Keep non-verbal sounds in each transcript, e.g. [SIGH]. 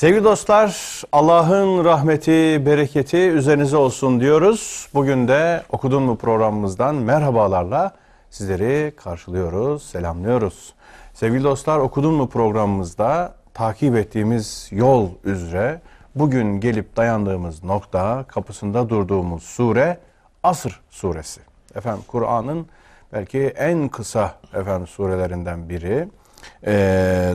Sevgili dostlar, Allah'ın rahmeti, bereketi üzerinize olsun diyoruz. Bugün de Okudun mu programımızdan merhabalarla sizleri karşılıyoruz, selamlıyoruz. Sevgili dostlar, Okudun mu programımızda takip ettiğimiz yol üzere bugün gelip dayandığımız nokta, kapısında durduğumuz sure Asr suresi. Efendim Kur'an'ın belki en kısa efendim surelerinden biri. E,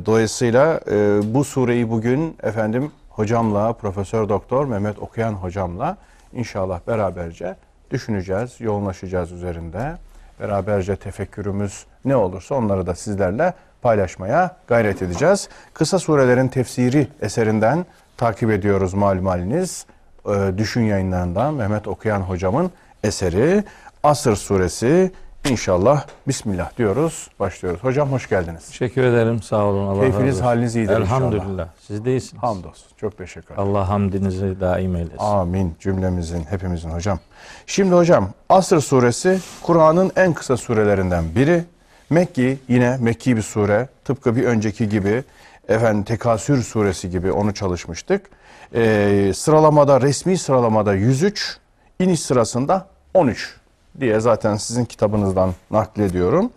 dolayısıyla e, bu sureyi bugün efendim hocamla, Profesör Doktor Mehmet Okuyan hocamla inşallah beraberce düşüneceğiz, yoğunlaşacağız üzerinde. Beraberce tefekkürümüz ne olursa onları da sizlerle paylaşmaya gayret edeceğiz. Kısa surelerin tefsiri eserinden takip ediyoruz malum haliniz. E, Düşün yayınlarından Mehmet Okuyan hocamın eseri Asır suresi İnşallah Bismillah diyoruz, başlıyoruz. Hocam hoş geldiniz. Teşekkür ederim. Sağ olun. Allah Keyfiniz, razı olsun. haliniz iyidir Elhamdülillah. inşallah. Siz de iyisiniz. Hamdolsun. Çok teşekkür ederim. Allah hamdinizi daim eylesin. Amin cümlemizin, hepimizin hocam. Şimdi hocam Asr suresi Kur'an'ın en kısa surelerinden biri. Mekki yine Mekki bir sure. Tıpkı bir önceki gibi efendim Tekasür suresi gibi onu çalışmıştık. Ee, sıralamada resmi sıralamada 103, iniş sırasında 13 diye zaten sizin kitabınızdan naklediyorum.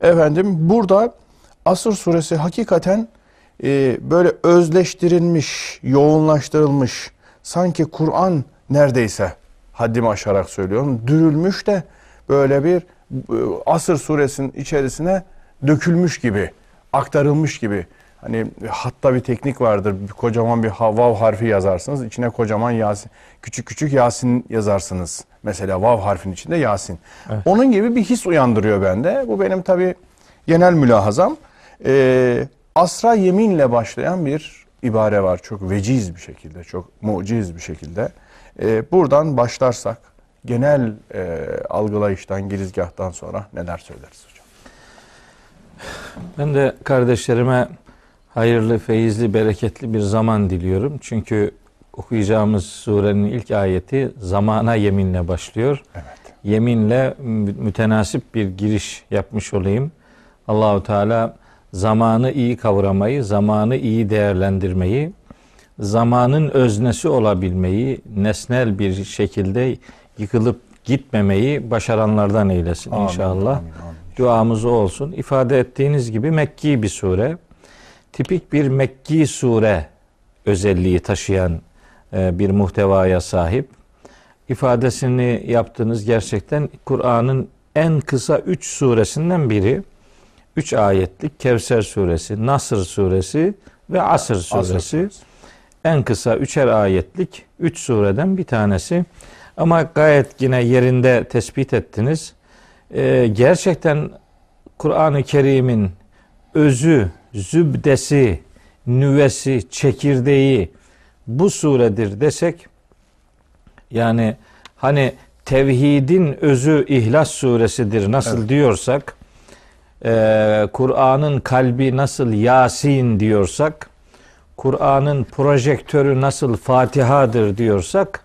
Efendim burada Asr suresi hakikaten e, böyle özleştirilmiş, yoğunlaştırılmış, sanki Kur'an neredeyse haddimi aşarak söylüyorum, dürülmüş de böyle bir e, Asr suresinin içerisine dökülmüş gibi, aktarılmış gibi. Hani hatta bir teknik vardır. Bir kocaman bir vav harfi yazarsınız. içine kocaman Yasin, küçük küçük Yasin yazarsınız. Mesela vav harfin içinde Yasin. Onun gibi bir his uyandırıyor bende. Bu benim tabii genel mülahazam. Ee, asra yeminle başlayan bir ibare var. Çok veciz bir şekilde, çok muciz bir şekilde. Ee, buradan başlarsak genel e, algılayıştan, girizgahtan sonra neler söyleriz hocam? Ben de kardeşlerime hayırlı, feyizli, bereketli bir zaman diliyorum. Çünkü okuyacağımız surenin ilk ayeti zamana yeminle başlıyor. Evet. Yeminle mü- mütenasip bir giriş yapmış olayım. Allahu Teala zamanı iyi kavramayı, zamanı iyi değerlendirmeyi, zamanın öznesi olabilmeyi, nesnel bir şekilde yıkılıp gitmemeyi başaranlardan eylesin Amin, inşallah. amin, amin. Duamız olsun. İfade ettiğiniz gibi Mekki bir sure. Tipik bir Mekki sure özelliği taşıyan e, bir muhtevaya sahip. İfadesini yaptığınız gerçekten Kur'an'ın en kısa üç suresinden biri. Üç ayetlik Kevser suresi, Nasr suresi ve Asr suresi. Asr. En kısa üçer ayetlik üç sureden bir tanesi. Ama gayet yine yerinde tespit ettiniz. Ee, gerçekten Kur'an-ı Kerim'in özü, zübdesi, nüvesi, çekirdeği bu suredir desek yani hani tevhidin özü İhlas suresidir nasıl diyorsak e, Kur'an'ın kalbi nasıl Yasin diyorsak Kur'an'ın projektörü nasıl Fatiha'dır diyorsak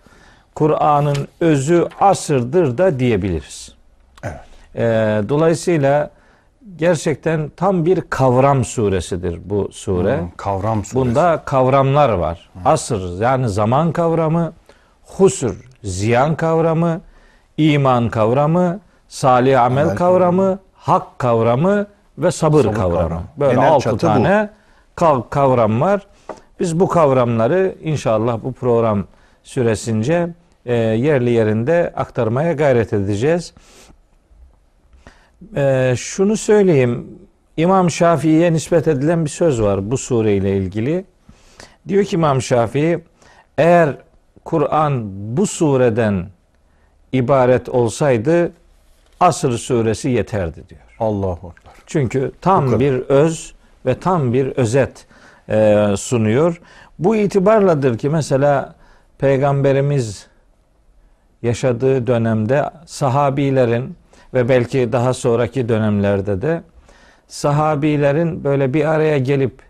Kur'an'ın özü asırdır da diyebiliriz. Evet. E, dolayısıyla gerçekten tam bir kavram suresidir bu sure. Hmm, kavram suresi. Bunda kavramlar var. Asır yani zaman kavramı, husur, ziyan kavramı, iman kavramı, salih amel Amel kavramı, hak kavramı ve sabır, Sabır kavramı. kavramı. Böyle Genel altı bu. tane kav- kavram var. Biz bu kavramları inşallah bu program süresince e, yerli yerinde aktarmaya gayret edeceğiz. E, şunu söyleyeyim. İmam Şafii'ye nispet edilen bir söz var bu sureyle ilgili. Diyor ki İmam Şafii eğer Kur'an bu sureden ibaret olsaydı Asr suresi yeterdi diyor. Allahu Ekber. Çünkü tam bir öz ve tam bir özet e, sunuyor. Bu itibarladır ki mesela Peygamberimiz yaşadığı dönemde sahabilerin ve belki daha sonraki dönemlerde de sahabilerin böyle bir araya gelip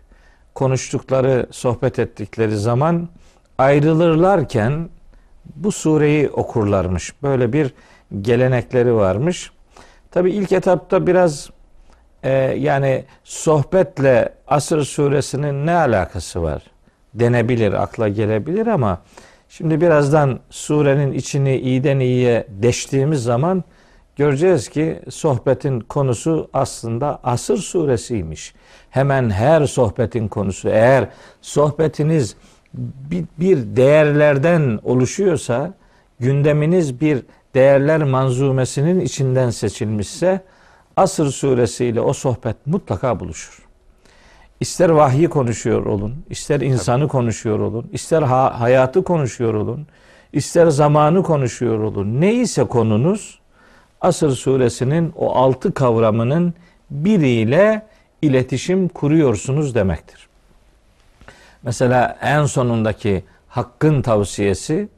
konuştukları, sohbet ettikleri zaman ayrılırlarken bu sureyi okurlarmış. Böyle bir gelenekleri varmış. Tabi ilk etapta biraz e, yani sohbetle Asr suresinin ne alakası var? denebilir, akla gelebilir ama şimdi birazdan surenin içini iyiden iyiye deştiğimiz zaman göreceğiz ki sohbetin konusu aslında Asır suresiymiş. Hemen her sohbetin konusu eğer sohbetiniz bir, bir değerlerden oluşuyorsa gündeminiz bir değerler manzumesinin içinden seçilmişse Asır suresiyle o sohbet mutlaka buluşur. İster vahyi konuşuyor olun, ister insanı konuşuyor olun, ister ha- hayatı konuşuyor olun, ister zamanı konuşuyor olun. Neyse konunuz Asır suresinin o altı kavramının biriyle iletişim kuruyorsunuz demektir. Mesela en sonundaki hakkın tavsiyesi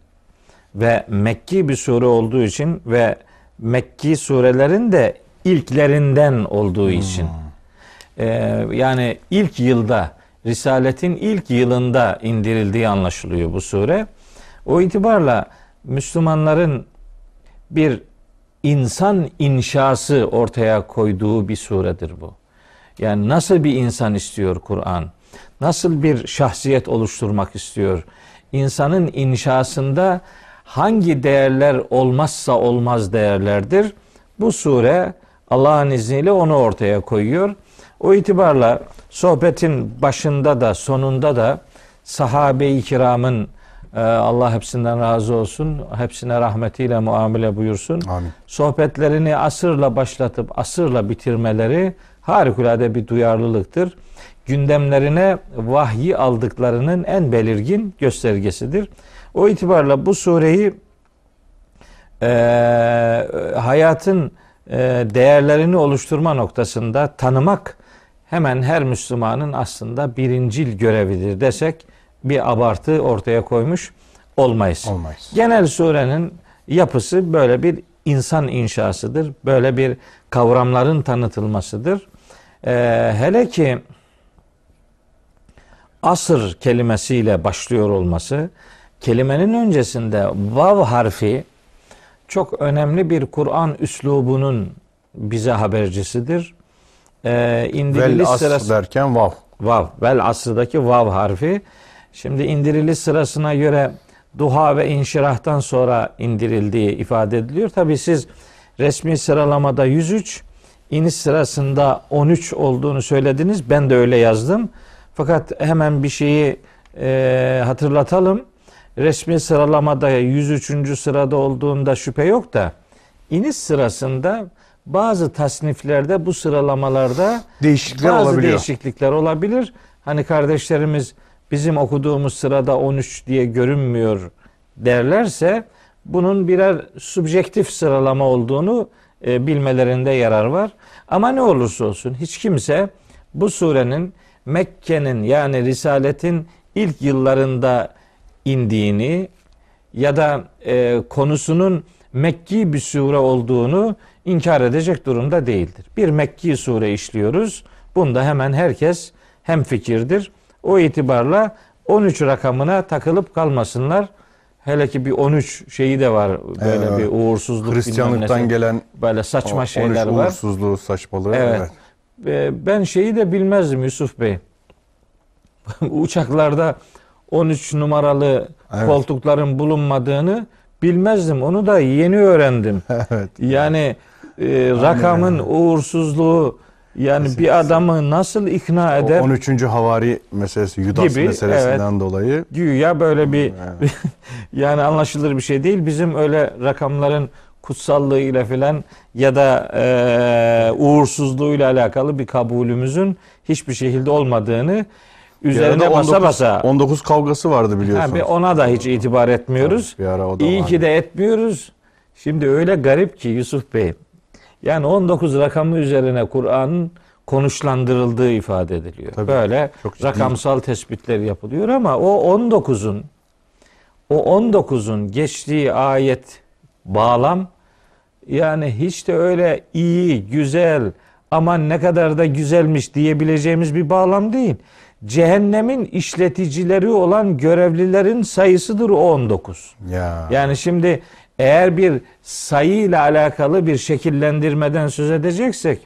ve Mekki bir sure olduğu için ve Mekki surelerin de ilklerinden olduğu için e, yani ilk yılda Risaletin ilk yılında indirildiği anlaşılıyor bu sure. O itibarla Müslümanların bir insan inşası ortaya koyduğu bir suredir bu. Yani nasıl bir insan istiyor Kur'an? Nasıl bir şahsiyet oluşturmak istiyor? İnsanın inşasında hangi değerler olmazsa olmaz değerlerdir? Bu sure Allah'ın izniyle onu ortaya koyuyor. O itibarla sohbetin başında da sonunda da sahabe-i kiramın Allah hepsinden razı olsun, hepsine rahmetiyle muamele buyursun. Amin. Sohbetlerini asırla başlatıp asırla bitirmeleri harikulade bir duyarlılıktır. Gündemlerine vahyi aldıklarının en belirgin göstergesidir. O itibarla bu sureyi e, hayatın e, değerlerini oluşturma noktasında tanımak hemen her Müslümanın aslında birincil görevidir desek bir abartı ortaya koymuş olmayız. Olmayız. Genel surenin yapısı böyle bir insan inşasıdır. Böyle bir kavramların tanıtılmasıdır. Ee, hele ki asır kelimesiyle başlıyor olması, kelimenin öncesinde vav harfi çok önemli bir Kur'an üslubunun bize habercisidir. Ee, Vel asr sırası derken vav. vav vel asırdaki vav harfi. Şimdi indiriliş sırasına göre duha ve inşirahtan sonra indirildiği ifade ediliyor. Tabi siz resmi sıralamada 103, iniş sırasında 13 olduğunu söylediniz. Ben de öyle yazdım. Fakat hemen bir şeyi e, hatırlatalım. Resmi sıralamada 103. sırada olduğunda şüphe yok da iniş sırasında bazı tasniflerde bu sıralamalarda Değişiklikler bazı olabiliyor. değişiklikler olabilir. Hani kardeşlerimiz bizim okuduğumuz sırada 13 diye görünmüyor derlerse bunun birer subjektif sıralama olduğunu e, bilmelerinde yarar var. Ama ne olursa olsun hiç kimse bu surenin Mekke'nin yani Risaletin ilk yıllarında indiğini ya da e, konusunun Mekki bir sure olduğunu inkar edecek durumda değildir. Bir Mekki sure işliyoruz. Bunda hemen herkes hem fikirdir. O itibarla 13 rakamına takılıp kalmasınlar. Hele ki bir 13 şeyi de var. Böyle Evet. bir uğursuzluk Hristiyanlıktan gelen böyle saçma o şeyler 13 var. uğursuzluğu, saçmalığı. Evet. Ee, Ben şeyi de bilmezdim Yusuf Bey. [LAUGHS] Uçaklarda 13 numaralı Evet. koltukların bulunmadığını bilmezdim. Onu da yeni öğrendim. [LAUGHS] evet. Yani e, rakamın uğursuzluğu yani bir adamı nasıl ikna O eder? 13. havari meselesi, Yudas Gibi, meselesinden dolayı. Güya böyle bir [LAUGHS] yani anlaşılır bir şey değil. Bizim öyle rakamların kutsallığıyla filan ya da e, uğursuzluğuyla alakalı bir kabulümüzün hiçbir şekilde olmadığını üzerine arada basa basa 19 kavgası vardı biliyorsunuz. bir ona da hiç itibar etmiyoruz. Bir ara o da İyi vardı. ki de etmiyoruz. Şimdi öyle garip ki Yusuf Bey. Yani 19 rakamı üzerine Kur'an'ın konuşlandırıldığı ifade ediliyor. Tabii, Böyle çok ciddi. rakamsal tespitler yapılıyor ama o 19'un o 19'un geçtiği ayet bağlam yani hiç de öyle iyi, güzel, aman ne kadar da güzelmiş diyebileceğimiz bir bağlam değil. Cehennemin işleticileri olan görevlilerin sayısıdır o 19. Ya. Yani şimdi eğer bir sayı ile alakalı bir şekillendirmeden söz edeceksek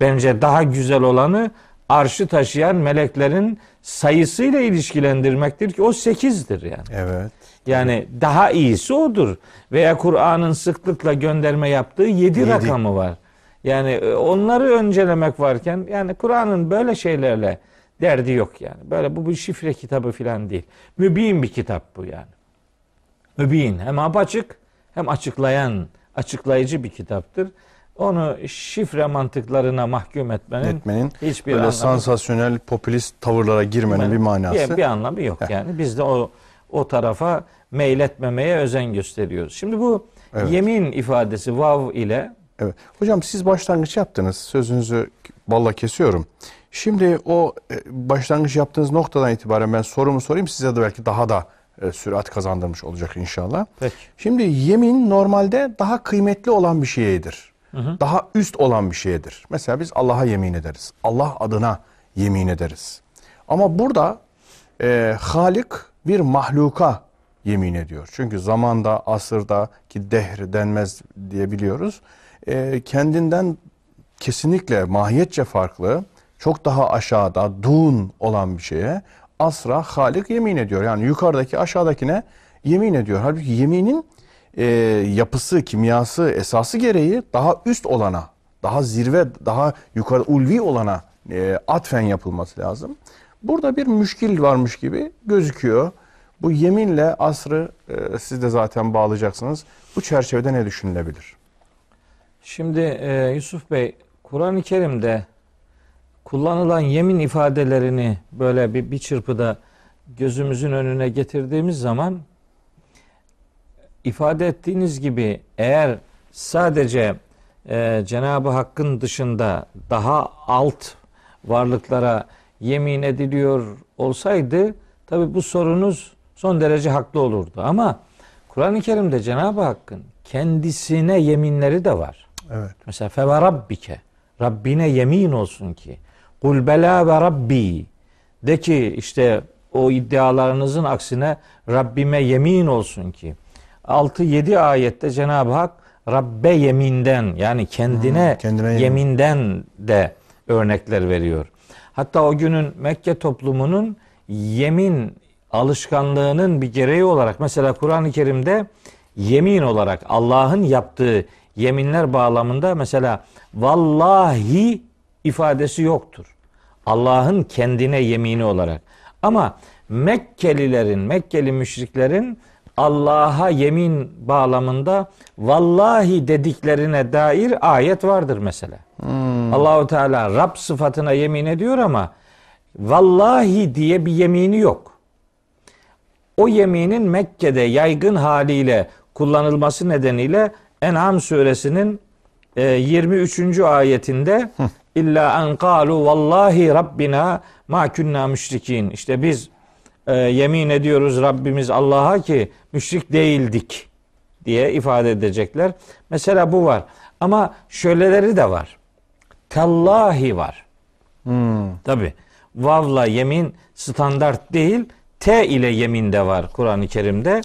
bence daha güzel olanı arşı taşıyan meleklerin sayısıyla ilişkilendirmektir ki o sekizdir yani. Evet. Yani daha iyisi odur. Veya Kur'an'ın sıklıkla gönderme yaptığı yedi, Yedi. rakamı var. Yani e, onları öncelemek varken yani Kur'an'ın böyle şeylerle derdi yok yani. Böyle bu bir şifre kitabı falan değil. Mübin bir kitap bu yani. Mübin hem apaçık hem açıklayan, açıklayıcı bir kitaptır. Onu şifre mantıklarına mahkum etmenin, Etmenin hiçbir böyle anlamı sansasyonel popülist tavırlara girmenin bir manası. bir, bir anlamı yok Heh. yani. Biz de o o tarafa meyletmemeye özen gösteriyoruz. Şimdi bu Evet. yemin ifadesi vav ile Evet. Hocam siz başlangıç yaptınız. Sözünüzü balla kesiyorum. Şimdi o e, başlangıç yaptığınız noktadan itibaren ben sorumu sorayım. Size de belki daha da e, sürat kazandırmış olacak inşallah. Peki. Şimdi yemin normalde daha kıymetli olan bir şeydir. Daha üst olan bir şeydir. Mesela biz Allah'a yemin ederiz. Allah adına yemin ederiz. Ama burada e, Halik bir mahluka yemin ediyor. Çünkü zamanda, asırda ki dehr denmez diye biliyoruz. E, kendinden kesinlikle mahiyetçe farklı, çok daha aşağıda, dun olan bir şeye asra Halik yemin ediyor. Yani yukarıdaki aşağıdakine yemin ediyor. Halbuki yeminin e, yapısı, kimyası, esası gereği daha üst olana, daha zirve, daha yukarı ulvi olana e, atfen yapılması lazım. Burada bir müşkil varmış gibi gözüküyor. Bu yeminle asrı e, siz de zaten bağlayacaksınız. Bu çerçevede ne düşünülebilir? Şimdi e, Yusuf Bey Kur'an-ı Kerim'de kullanılan yemin ifadelerini böyle bir, bir çırpıda gözümüzün önüne getirdiğimiz zaman ifade ettiğiniz gibi eğer sadece e, Cenab-ı Hakk'ın dışında daha alt varlıklara yemin ediliyor olsaydı tabi bu sorunuz son derece haklı olurdu. Ama Kur'an-ı Kerim'de Cenab-ı Hakk'ın kendisine yeminleri de var. Evet. Mesela fe ve rabbike. Rabbine yemin olsun ki. Kul bela ve rabbi. De ki işte o iddialarınızın aksine Rabbime yemin olsun ki. 6-7 ayette Cenab-ı Hak Rabbe yeminden yani kendine, Hmm, kendine yemin. yeminden de örnekler veriyor. Hatta o günün Mekke toplumunun yemin alışkanlığının bir gereği olarak mesela Kur'an-ı Kerim'de yemin olarak Allah'ın yaptığı yeminler bağlamında mesela vallahi ifadesi yoktur. Allah'ın kendine yemini olarak. Ama Mekkelilerin, Mekkeli müşriklerin Allah'a yemin bağlamında vallahi dediklerine dair ayet vardır mesela. Allahu Teala Rab sıfatına yemin ediyor ama vallahi diye bir yemini yok. O yeminin Mekke'de yaygın haliyle kullanılması nedeniyle En'am suresinin 23. ayetinde illa en kalu vallahi rabbina ma kunna müşrikin. İşte biz e, yemin ediyoruz Rabbimiz Allah'a ki müşrik değildik diye ifade edecekler. Mesela bu var. Ama şöyleleri de var. Tallahi var. Tabi. Vavla yemin standart değil. T ile yemin de var Kur'an-ı Kerim'de.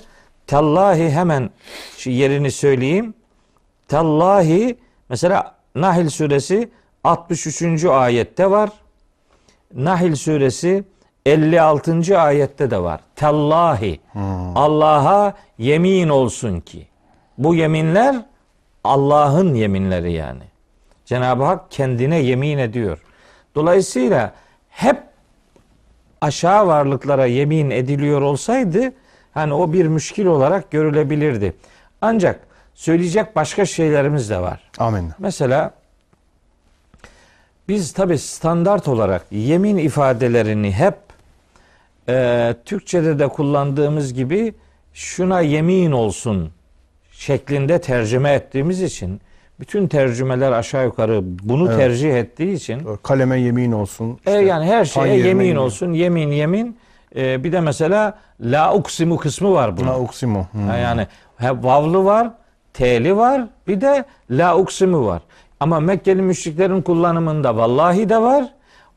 Tallahi hemen şu yerini söyleyeyim. Tallahi mesela Nahil suresi 63. ayette var. Nahil suresi 56. ayette de var. Tallahi. Allah'a yemin olsun ki. Bu yeminler Allah'ın yeminleri yani. Cenab-ı Hak kendine yemin ediyor. Dolayısıyla hep aşağı varlıklara yemin ediliyor olsaydı hani o bir müşkil olarak görülebilirdi. Ancak söyleyecek başka şeylerimiz de var. Amin. Mesela biz tabi standart olarak yemin ifadelerini hep e, Türkçe'de de kullandığımız gibi şuna yemin olsun şeklinde tercüme ettiğimiz için bütün tercümeler aşağı yukarı bunu Evet. tercih ettiği için Doğru. Kaleme yemin olsun. e, işte yani her şeye yerine yemin olsun yemin yemin E, bir de mesela la uksimu kısmı var bunun. Ha, uksimu. Hmm. Yani he, vavlı var, t'li var, bir de la uksimu var. Ama Mekkeli müşriklerin kullanımında vallahi de var.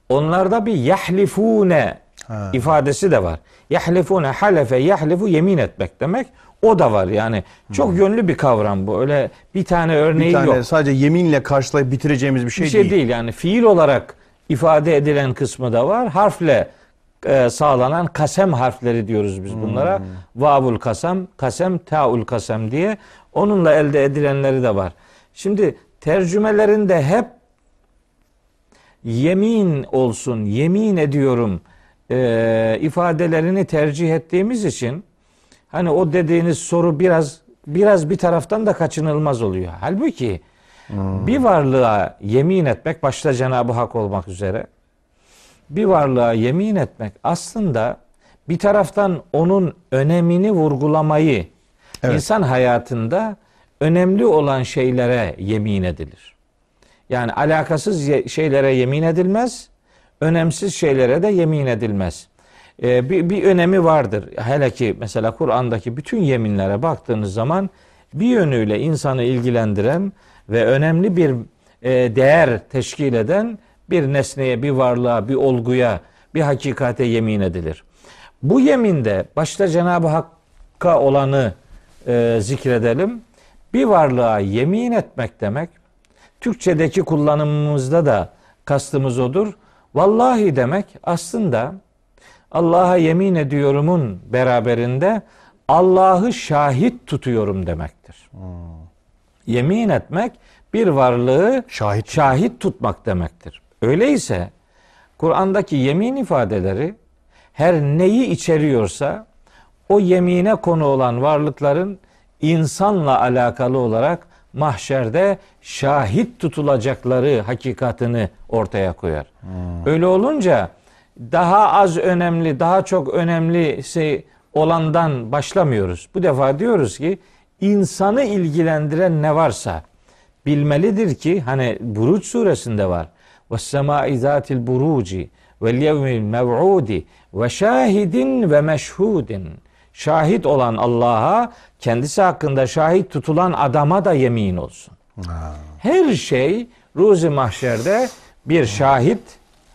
Onlarda bir yahlifune Ha. ifadesi de var. Yahlifune halefe yahlifu yemin etmek demek. O da var yani. Çok yönlü bir kavram bu. Öyle bir tane örneği Bir tane yok. sadece yeminle karşılayıp bitireceğimiz bir şey, bir şey değil. yani fiil olarak ifade edilen kısmı da var. Harfle e, sağlanan kasem harfleri diyoruz biz bunlara. Vavul kasem, kasem, taul kasem diye. Onunla elde edilenleri de var. Şimdi tercümelerinde hep yemin olsun, yemin ediyorum e, ifadelerini tercih ettiğimiz için hani o dediğiniz soru biraz biraz bir taraftan da kaçınılmaz oluyor. Halbuki bir varlığa yemin etmek başta Cenab-ı Hak olmak üzere bir varlığa yemin etmek aslında bir taraftan onun önemini vurgulamayı Evet. insan hayatında önemli olan şeylere yemin edilir. Yani alakasız şeylere yemin edilmez, önemsiz şeylere de yemin edilmez. Ee, bir, bir önemi vardır. Hele ki mesela Kur'an'daki bütün yeminlere baktığınız zaman bir yönüyle insanı ilgilendiren ve önemli bir e, değer teşkil eden bir nesneye, bir varlığa, bir olguya, bir hakikate yemin edilir. Bu yeminde başta Cenab-ı Hakk'a olanı e, zikredelim. Bir varlığa yemin etmek demek, Türkçedeki kullanımımızda da kastımız odur. Vallahi demek aslında Allah'a yemin ediyorumun beraberinde Allah'ı şahit tutuyorum demektir. Yemin etmek bir varlığı Şahit. şahit tutmak demektir. Öyleyse Kur'an'daki yemin ifadeleri her neyi içeriyorsa o yemine konu olan varlıkların insanla alakalı olarak mahşerde şahit tutulacakları hakikatini ortaya koyar. Öyle olunca daha az önemli, daha çok önemli şey olandan başlamıyoruz. Bu defa diyoruz ki insanı ilgilendiren ne varsa bilmelidir ki hani Buruç suresinde var. Ve semai zatil buruci ve yevmil mev'udi ve şahidin ve meşhudin. Şahit olan Allah'a kendisi hakkında şahit tutulan adama da yemin olsun. Her şey ruzi mahşerde bir şahit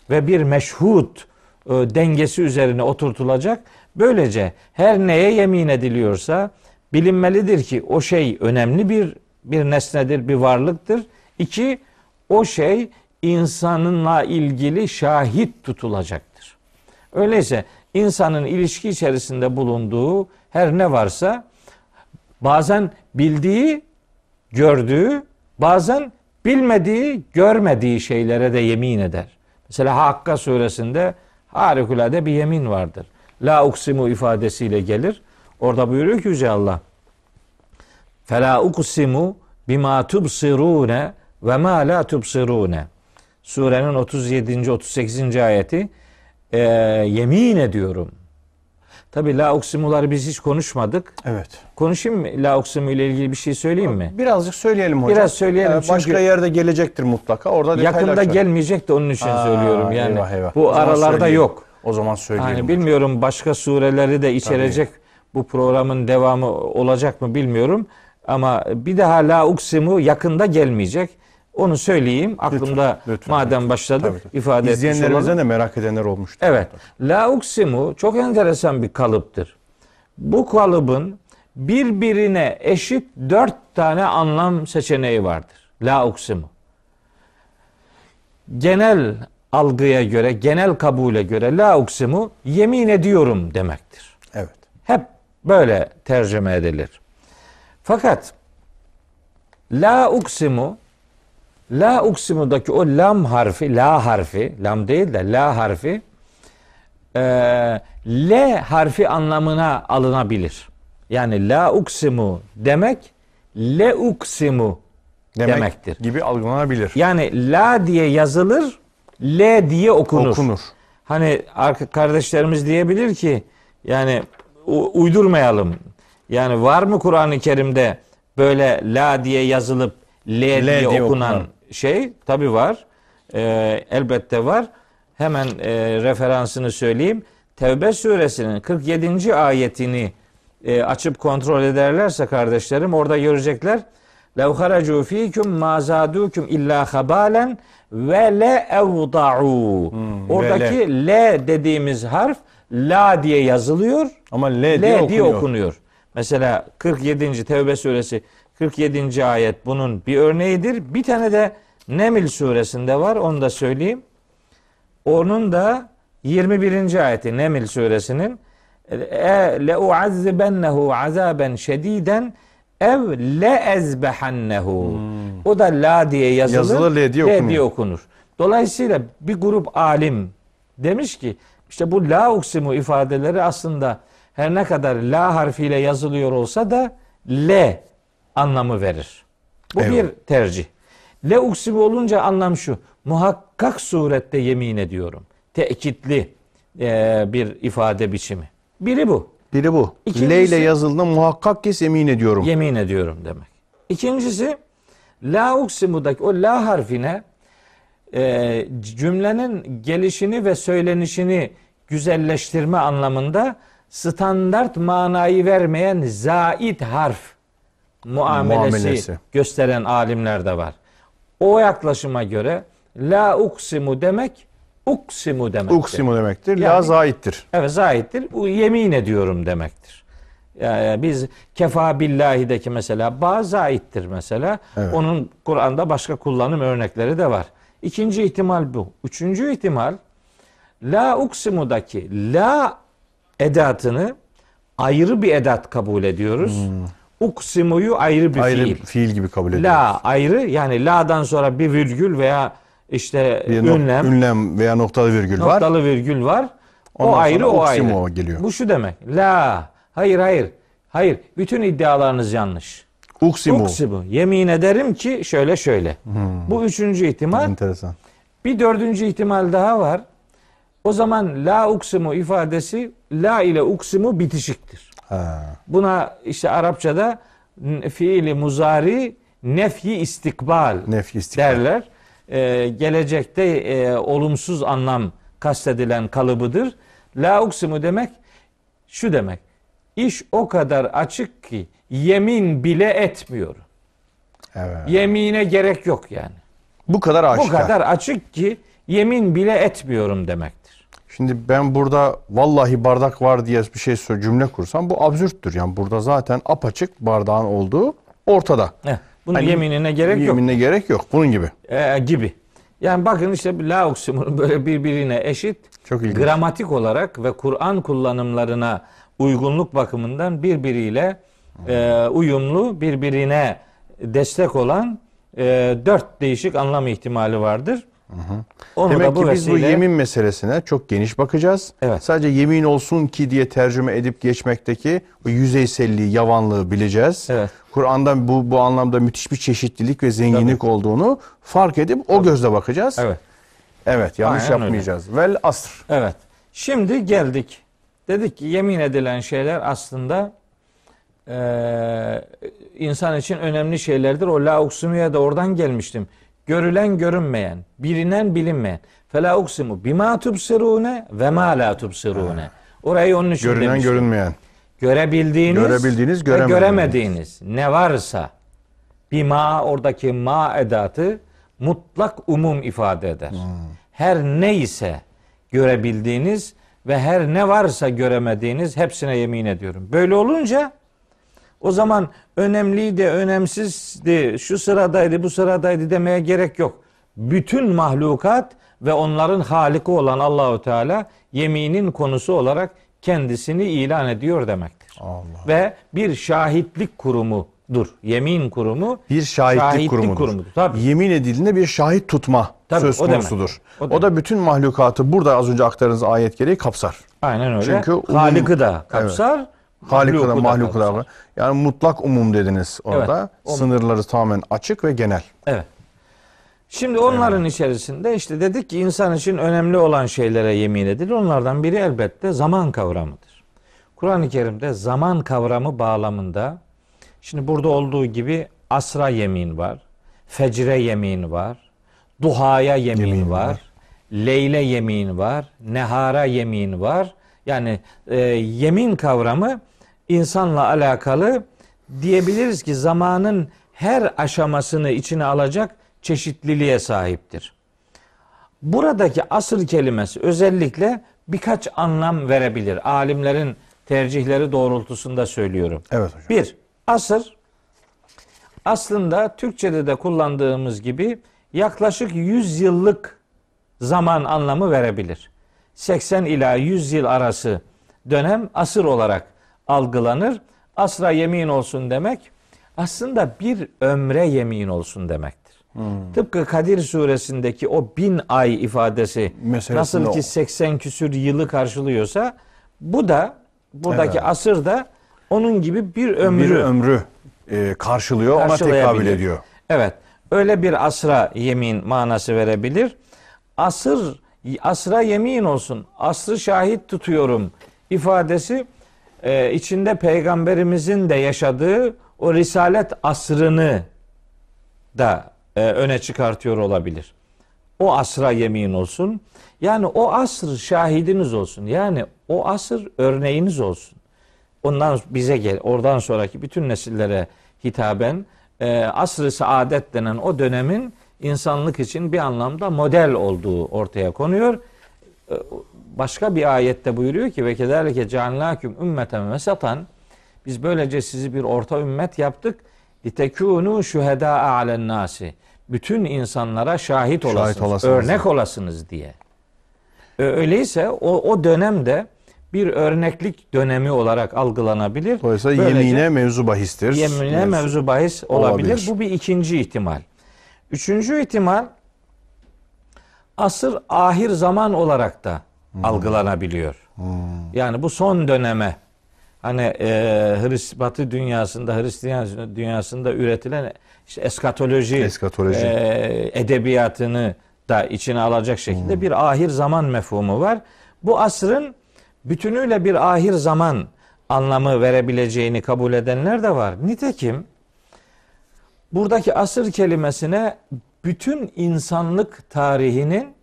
ve bir meşhud e, dengesi üzerine oturtulacak. Böylece her neye yemin ediliyorsa bilinmelidir ki o şey önemli bir bir nesnedir, bir varlıktır. İki, o şey insanınla ilgili şahit tutulacaktır. Öyleyse insanın ilişki içerisinde bulunduğu her ne varsa bazen bildiği, gördüğü, bazen bilmediği, görmediği şeylere de yemin eder. Mesela Hakka suresinde harikulade bir yemin vardır. La uksimu ifadesiyle gelir. Orada buyuruyor ki Yüce Allah. Fela uksimu bima tubsirune ve ma la tubsirune. Surenin 37. 38. ayeti e, yemin ediyorum. Tabi la uksimuları biz hiç konuşmadık. Evet. Konuşayım mı? La uksimu ile ilgili bir şey söyleyeyim mi? Birazcık söyleyelim hocam. Biraz söyleyelim Ee, Başka yerde gelecektir mutlaka. Orada Yakında gelmeyecek de onun için Aa, söylüyorum yani. eyvah, eyvah. Bu aralarda söyleyelim. yok. O zaman söyleyelim. Yani hocam. bilmiyorum başka sureleri de içerecek bu programın devamı olacak mı bilmiyorum. Ama bir daha la uksimu yakında gelmeyecek. Onu söyleyeyim. Aklımda lütfen, madem lütfen. başladık Tabii, tabii. ifade etmiş İzleyenlerimizden olalım. de merak edenler olmuştur. Evet. La uksimu çok enteresan bir kalıptır. Bu kalıbın birbirine eşit dört tane anlam seçeneği vardır. La uksimu. Genel algıya göre, genel kabule göre la uksimu yemin ediyorum demektir. Evet. Hep böyle tercüme edilir. Fakat la uksimu la uksimudaki o lam harfi, la harfi, lam değil de la harfi e, L harfi anlamına alınabilir. Yani la uksimu demek le uksimu Demek demektir. gibi algılanabilir. Yani la diye yazılır, L diye okunur. Okunur. Hani kardeşlerimiz diyebilir ki yani uydurmayalım. Yani var mı Kur'an-ı Kerim'de böyle la diye yazılıp L, diye, diye okunan, okunan. Şey? Tabi var. Ee, elbette var. Hemen e, referansını söyleyeyim. Tevbe suresinin 47. ayetini e, açıp kontrol ederlerse kardeşlerim orada görecekler. Lev haracu fikum ma zadukum illa habalen ve le evda'u. Hmm, Oradaki le. dediğimiz harf la diye yazılıyor. Ama L, L diye, diye, okunuyor. okunuyor. Mesela 47. Tevbe suresi 47. ayet bunun bir örneğidir. Bir tane de Neml suresinde var. Onu da söyleyeyim. Onun da 21. ayeti Neml suresinin e, le uazzibennehu azaben şediden ev le ezbehannehu. O da la diye yazılır. Yazılı, le diye okunuyor. okunur. Dolayısıyla bir grup alim demiş ki işte bu la uksimu ifadeleri aslında her ne kadar la harfiyle yazılıyor olsa da le anlamı verir. Bu Eyvallah. bir tercih. Le uksimu olunca anlam şu. Muhakkak surette yemin ediyorum. Tekitli e, bir ifade biçimi. Biri bu. Biri bu. İkincisi- L ile yazıldığında muhakkak kes emin ediyorum. Yemin ediyorum demek. İkincisi la uksimudaki o la harfine e, cümlenin gelişini ve söylenişini güzelleştirme anlamında standart manayı vermeyen zait harf muamelesi, Muamelesi. gösteren alimler de var. O yaklaşıma göre la uksimu demek uksimu demektir. Uksimu demektir. La Yani- zaittir. Evet zaittir. Bu yemin ediyorum demektir. Yani biz kefa billahideki mesela ba zaittir mesela. Evet. Onun Kur'an'da başka kullanım örnekleri de var. İkinci ihtimal bu. Üçüncü ihtimal la uksimudaki la edatını ayrı bir edat kabul ediyoruz. Uksimuyu ayrı bir. Ayrı fiil. fiil gibi kabul ediyoruz. La ayrı yani la'dan sonra bir virgül veya işte bir ünlem ünlem veya noktalı virgül var. noktalı virgül var. Ondan o ayrı o ayrı. geliyor. Bu şu demek. La. Hayır hayır. Hayır. Bütün iddialarınız yanlış. Uksimu. Uksimu. Yemin ederim ki şöyle şöyle. Hmm. Bu üçüncü ihtimal. Enteresan. Bir dördüncü ihtimal daha var. O zaman la uksimu ifadesi la ile uksimu bitişiktir. Ha. Buna işte Arapçada fiili muzari nefyi istikbal Nefyi istikbal. derler. Ee, gelecekte e, olumsuz anlam kastedilen kalıbıdır. La uksimu demek şu demek. İş o kadar açık ki yemin bile etmiyorum. Evet. Yemine gerek yok yani. Bu kadar aşikar. Bu kadar açık ki yemin bile etmiyorum demektir. Şimdi ben burada vallahi bardak var diye bir şey cümle kursam bu absürttür. Yani burada zaten apaçık bardağın olduğu ortada. Heh, bunun Hani yeminine gerek yok. Yeminine gerek yok. Bunun gibi. Ee, gibi. Yani bakın işte la uksimunun böyle birbirine eşit Çok ilginç. gramatik olarak ve Kur'an kullanımlarına uygunluk bakımından birbiriyle e, uyumlu, birbirine destek olan e, dört değişik anlam ihtimali vardır. Onu Demek da bu ki biz bu vesile- yemin meselesine çok geniş bakacağız. Evet. Sadece yemin olsun ki diye tercüme edip geçmekteki o yüzeyselliği, yavanlığı bileceğiz. Evet. Kur'an'da bu bu anlamda müthiş bir çeşitlilik ve zenginlik olduğunu fark edip o gözle bakacağız. Evet. Evet, yanlış Aynen öyle. yapmayacağız. Vel asr. Evet. Şimdi geldik. Dedik ki yemin edilen şeyler aslında eee, insan için önemli şeylerdir. O la da oradan gelmiştim. Görülen görünmeyen, bilinen bilinmeyen. Fela uksimu bima tubsirune ve ma la tubsirune. Orayı onun için Görünen demiştim. görünmeyen. Görebildiğiniz, Görebildiğiniz, ve göremediğiniz. göremediğiniz ne varsa bima oradaki ma edatı mutlak umum ifade eder. Hmm. Her neyse görebildiğiniz ve her ne varsa göremediğiniz hepsine yemin ediyorum. Böyle olunca o zaman önemliydi, önemsizdi, şu sıradaydı, bu sıradaydı demeye gerek yok. Bütün mahlukat ve onların haliki olan Allahu Teala yeminin konusu olarak kendisini ilan ediyor demektir. Allah. Ve bir şahitlik kurumudur. Yemin kurumu Bir şahitlik, kurumudur. Tabii. Yemin edildiğinde bir şahit tutma Tabii, söz o demek. konusudur. O O, da bütün mahlukatı burada az önce aktardığınız ayet gereği kapsar. Aynen öyle. Çünkü Halık'ı da kapsar. Halika da mahluku mahluku da. kapsar. Yani mutlak umum dediniz orada. Evet. Sınırları tamamen açık ve genel. Evet. Şimdi onların içerisinde işte dedik ki insan için önemli olan şeylere yemin edilir. Onlardan biri elbette zaman kavramıdır. Kur'an-ı Kerim'de zaman kavramı bağlamında şimdi burada olduğu gibi asra yemin var, fecre yemin var, duhaya yemin, Yemin var, var. leyle yemin var, nehara yemin var. Yani e, yemin kavramı insanla alakalı diyebiliriz ki zamanın her aşamasını içine alacak çeşitliliğe sahiptir. Buradaki asır kelimesi özellikle birkaç anlam verebilir. Alimlerin tercihleri doğrultusunda söylüyorum. Evet hocam. Bir, asır aslında Türkçe'de de kullandığımız gibi yaklaşık 100 yıllık zaman anlamı verebilir. 80 ila 100 yıl arası dönem asır olarak algılanır. Asra yemin olsun demek aslında bir ömre yemin olsun demektir. Tıpkı Kadir suresindeki o bin ay ifadesi Meselesinde nasıl ki o. 80 küsür yılı karşılıyorsa bu da buradaki Evet. asır da onun gibi bir ömrü Bir ömrü e, karşılıyor, ona tekabül ediyor. Evet. Öyle bir asra yemin manası verebilir. Asır asra yemin olsun. Asrı şahit tutuyorum ifadesi e, içinde peygamberimizin de yaşadığı o risalet asrını da e, öne çıkartıyor olabilir. O asra yemin olsun. Yani o asr şahidiniz olsun. Yani o asır örneğiniz olsun. Ondan bize gel, oradan sonraki bütün nesillere hitaben e, asr-ı saadet denen o dönemin insanlık için bir anlamda model olduğu ortaya konuyor. E, Başka bir ayette buyuruyor ki ve kederlike ceallâküm ümmeten vesatan biz böylece sizi bir orta ümmet yaptık. Litekûnû şühedâ alen nasi. Bütün insanlara şahit olasınız, olasınız. örnek olasınız diye. Öyleyse o, o dönemde bir örneklik dönemi olarak algılanabilir. Dolayısıyla Böylece yemine mevzu bahistir. yemine mevzu bahis olabilir. Olabilir. Bu bir ikinci ihtimal. Üçüncü ihtimal asır ahir zaman olarak da algılanabiliyor. Yani bu son döneme hani e, Hris Batı dünyasında Hristiyan dünyasında üretilen işte eskatoloji, Eskatoloji. e, edebiyatını da içine alacak şekilde bir ahir zaman mefhumu var. Bu asrın bütünüyle bir ahir zaman anlamı verebileceğini kabul edenler de var. Nitekim buradaki asır kelimesine bütün insanlık tarihinin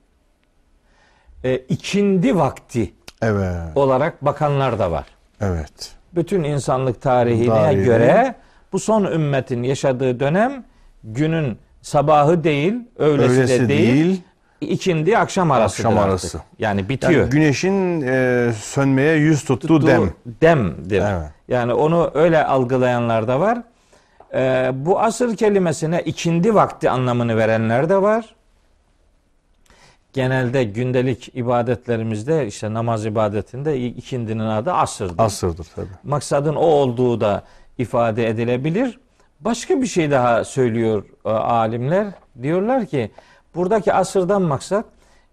e, ikindi vakti Evet. olarak bakanlar da var. Evet. Bütün insanlık tarihine Tarihine. göre bu son ümmetin yaşadığı dönem günün sabahı değil, öğlesi, Öylesi de değil, değil. ikindi akşam arasıdır Akşam artık. arası. Yani bitiyor. Yani güneşin e, sönmeye yüz tuttuğu tuttuğu dem. demdir. Evet. Yani onu öyle algılayanlar da var. Ee, bu asır kelimesine ikindi vakti anlamını verenler de var. Genelde gündelik ibadetlerimizde işte namaz ibadetinde ikindinin adı asırdır. Asırdır tabii. Maksadın o olduğu da ifade edilebilir. Başka bir şey daha söylüyor e, alimler. Diyorlar ki buradaki asırdan maksat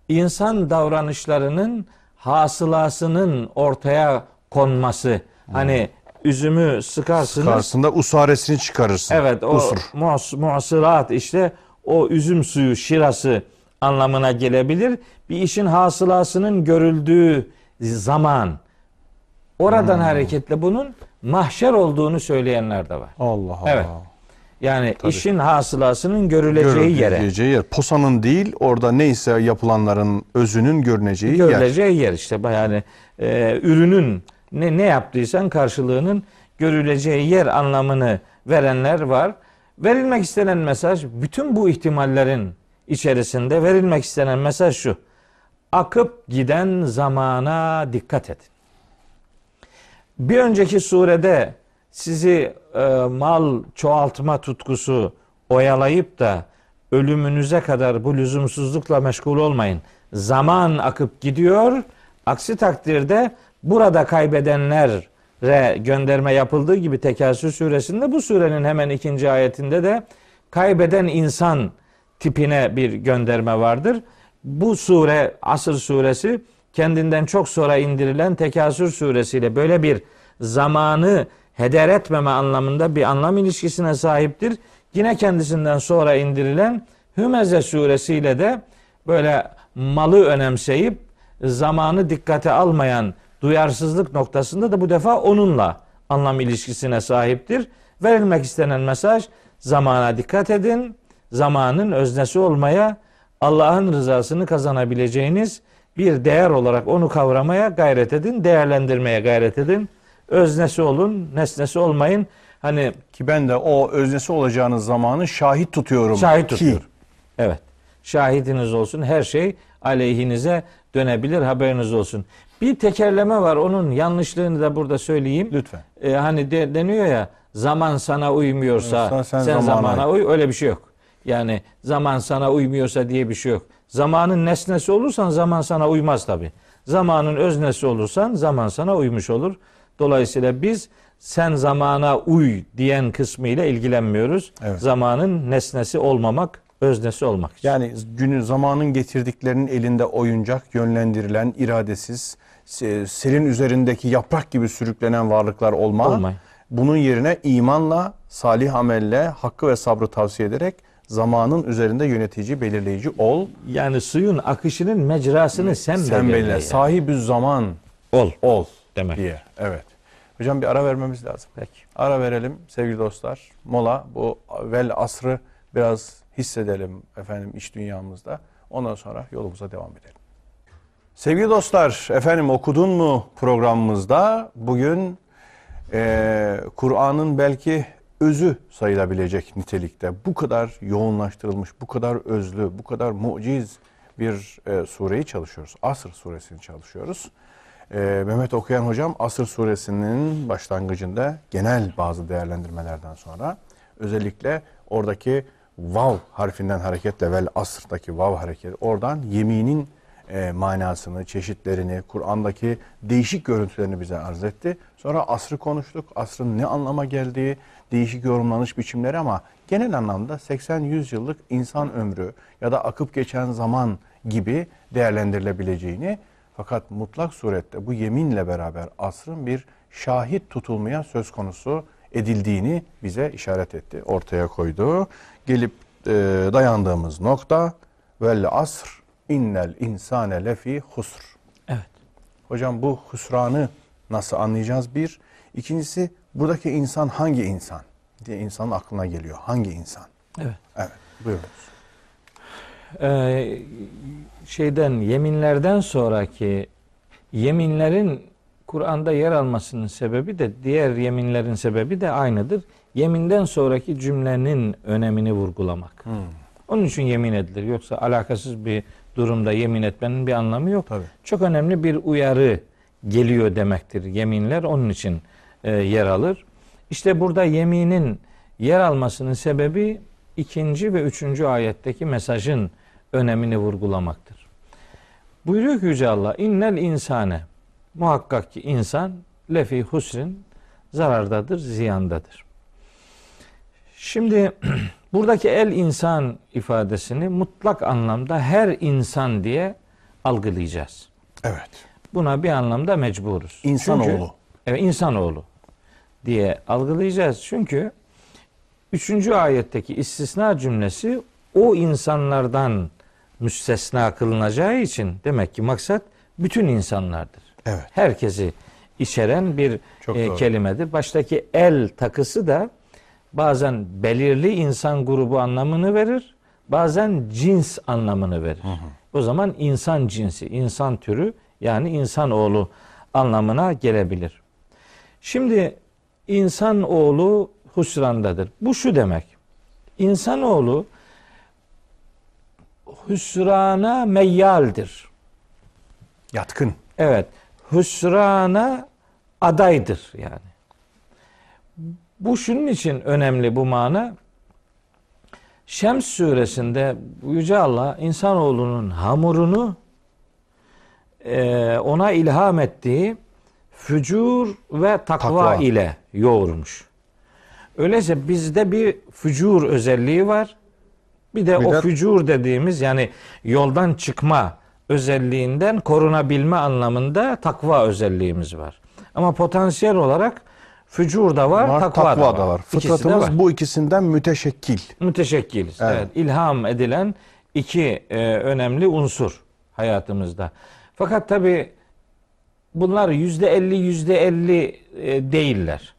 insan davranışlarının hasılasının ortaya konması. Hani üzümü sıkarsınız. Karşısında usaresini çıkarırsın. Evet o Usur. muas- muasırat işte o üzüm suyu şirası anlamına gelebilir. Bir işin hasılasının görüldüğü zaman oradan Hmm. hareketle bunun mahşer olduğunu söyleyenler de var. Allah Allah. Evet. Yani işin hasılasının görüleceği yere. Görüleceği yer. Posanın değil orada neyse yapılanların özünün görüneceği yer. görüleceği yer işte yani e, ürünün ne ne yaptıysan karşılığının görüleceği yer anlamını verenler var. Verilmek istenen mesaj bütün bu ihtimallerin içerisinde verilmek istenen mesaj şu. Akıp giden zamana dikkat edin. Bir önceki surede sizi e, mal çoğaltma tutkusu oyalayıp da ölümünüze kadar bu lüzumsuzlukla meşgul olmayın. Zaman akıp gidiyor. Aksi takdirde burada kaybedenlere gönderme yapıldığı gibi Tekasür suresinde bu surenin hemen ikinci ayetinde de kaybeden insan tipine bir gönderme vardır. Bu sure Asır suresi kendinden çok sonra indirilen Tekasür suresiyle böyle bir zamanı heder etmeme anlamında bir anlam ilişkisine sahiptir. Yine kendisinden sonra indirilen Hümeze suresiyle de böyle malı önemseyip zamanı dikkate almayan duyarsızlık noktasında da bu defa onunla anlam ilişkisine sahiptir. Verilmek istenen mesaj zamana dikkat edin. Zamanın öznesi olmaya, Allah'ın rızasını kazanabileceğiniz bir değer olarak onu kavramaya gayret edin, değerlendirmeye gayret edin. Öznesi olun, nesnesi olmayın. Hani Ki ben de o öznesi olacağınız zamanı şahit tutuyorum. şahit Ki. tutuyor. Evet. Şahidiniz olsun. Her şey aleyhinize dönebilir. Haberiniz olsun. Bir tekerleme var. Onun yanlışlığını da burada söyleyeyim. Lütfen. Ee, hani de, deniyor ya zaman sana uymuyorsa Uymuyorsa sen, sen zamana, zamana uy. Öyle bir şey yok. Yani zaman sana uymuyorsa diye bir şey yok. Zamanın nesnesi olursan zaman sana uymaz tabi. Zamanın öznesi olursan zaman sana uymuş olur. Dolayısıyla biz sen zamana uy diyen kısmıyla ilgilenmiyoruz. Evet. Zamanın nesnesi olmamak, öznesi olmak için. Yani günün zamanın getirdiklerinin elinde oyuncak, yönlendirilen, iradesiz, se- selin üzerindeki yaprak gibi sürüklenen varlıklar olma. Olmayın. Bunun yerine imanla, salih amelle, hakkı ve sabrı tavsiye ederek zamanın üzerinde yönetici, belirleyici ol. Yani suyun akışının mecrasını sen, Sen belirle belirle. yani. Sahibi zaman Ol. ol Demek. diye. Evet. Hocam bir ara vermemiz lazım. Peki. Ara verelim sevgili dostlar. Mola bu vel asrı biraz hissedelim efendim iç dünyamızda. Ondan sonra yolumuza devam edelim. Sevgili dostlar, efendim okudun mu programımızda bugün eee, Kur'an'ın belki özü sayılabilecek nitelikte bu kadar yoğunlaştırılmış, bu kadar özlü, bu kadar muciz bir e, sureyi çalışıyoruz. Asr suresini çalışıyoruz. E, Mehmet Okuyan hocam Asr suresinin başlangıcında genel bazı değerlendirmelerden sonra özellikle oradaki vav harfinden hareketle vel asrdaki vav hareketi oradan yeminin e, manasını, çeşitlerini, Kur'an'daki değişik görüntülerini bize arz etti. Sonra asrı konuştuk. Asrın ne anlama geldiği, değişik yorumlanış biçimleri ama genel anlamda 80-100 yıllık insan ömrü ya da akıp geçen zaman gibi değerlendirilebileceğini fakat mutlak surette bu yeminle beraber asrın bir şahit tutulmaya söz konusu edildiğini bize işaret etti, ortaya koydu. Gelip e, dayandığımız nokta vel asr innel insane lefi husr. Evet. Hocam bu husranı nasıl anlayacağız? Bir. İkincisi buradaki insan hangi insan diye insanın aklına geliyor. Hangi insan? Evet. Evet. Buyurunuz. Ee, şeyden yeminlerden sonraki yeminlerin Kur'an'da yer almasının sebebi de diğer yeminlerin sebebi de aynıdır. Yeminden sonraki cümlenin önemini vurgulamak. Onun için yemin edilir. Yoksa alakasız bir durumda yemin etmenin bir anlamı yok. Tabii. Çok önemli bir uyarı geliyor demektir yeminler. Onun için e, yer alır. İşte burada yeminin yer almasının sebebi ikinci ve üçüncü ayetteki mesajın önemini vurgulamaktır. Buyuruyor ki Yüce Allah, innel insane, muhakkak ki insan lefi husrin zarardadır, ziyandadır. Şimdi [CLEARS THROAT] buradaki el insan ifadesini mutlak anlamda her insan diye algılayacağız. Evet. Buna bir anlamda mecburuz. İnsanoğlu. Çünkü, evet insanoğlu diye algılayacağız. Çünkü üçüncü ayetteki istisna cümlesi o insanlardan müstesna kılınacağı için demek ki maksat bütün insanlardır. Evet. Herkesi içeren bir Çok e, doğru. kelimedir. Baştaki el takısı da bazen belirli insan grubu anlamını verir, bazen cins anlamını verir. O zaman insan cinsi, insan türü yani insanoğlu anlamına gelebilir. Şimdi insanoğlu husrandadır. Bu şu demek. İnsanoğlu hüsrana meyyaldir. Yatkın. Evet. Hüsrana adaydır yani. Bu şunun için önemli bu mana. Şems suresinde Yüce Allah insanoğlunun hamurunu ona ilham ettiği fücur ve takva, Takva. ile yoğurmuş. Öyleyse bizde bir fücur özelliği var. Bir de Bir o de- fücur dediğimiz yani yoldan çıkma özelliğinden korunabilme anlamında takva özelliğimiz var. Ama potansiyel olarak fücur da var, Var, takva, da var. İkisi de Fıtratımız var. bu ikisinden müteşekkil. Müteşekkiliz. Evet. Evet. ilham edilen iki e, önemli unsur hayatımızda. Fakat tabi bunlar yüzde elli yüzde elli e, değiller.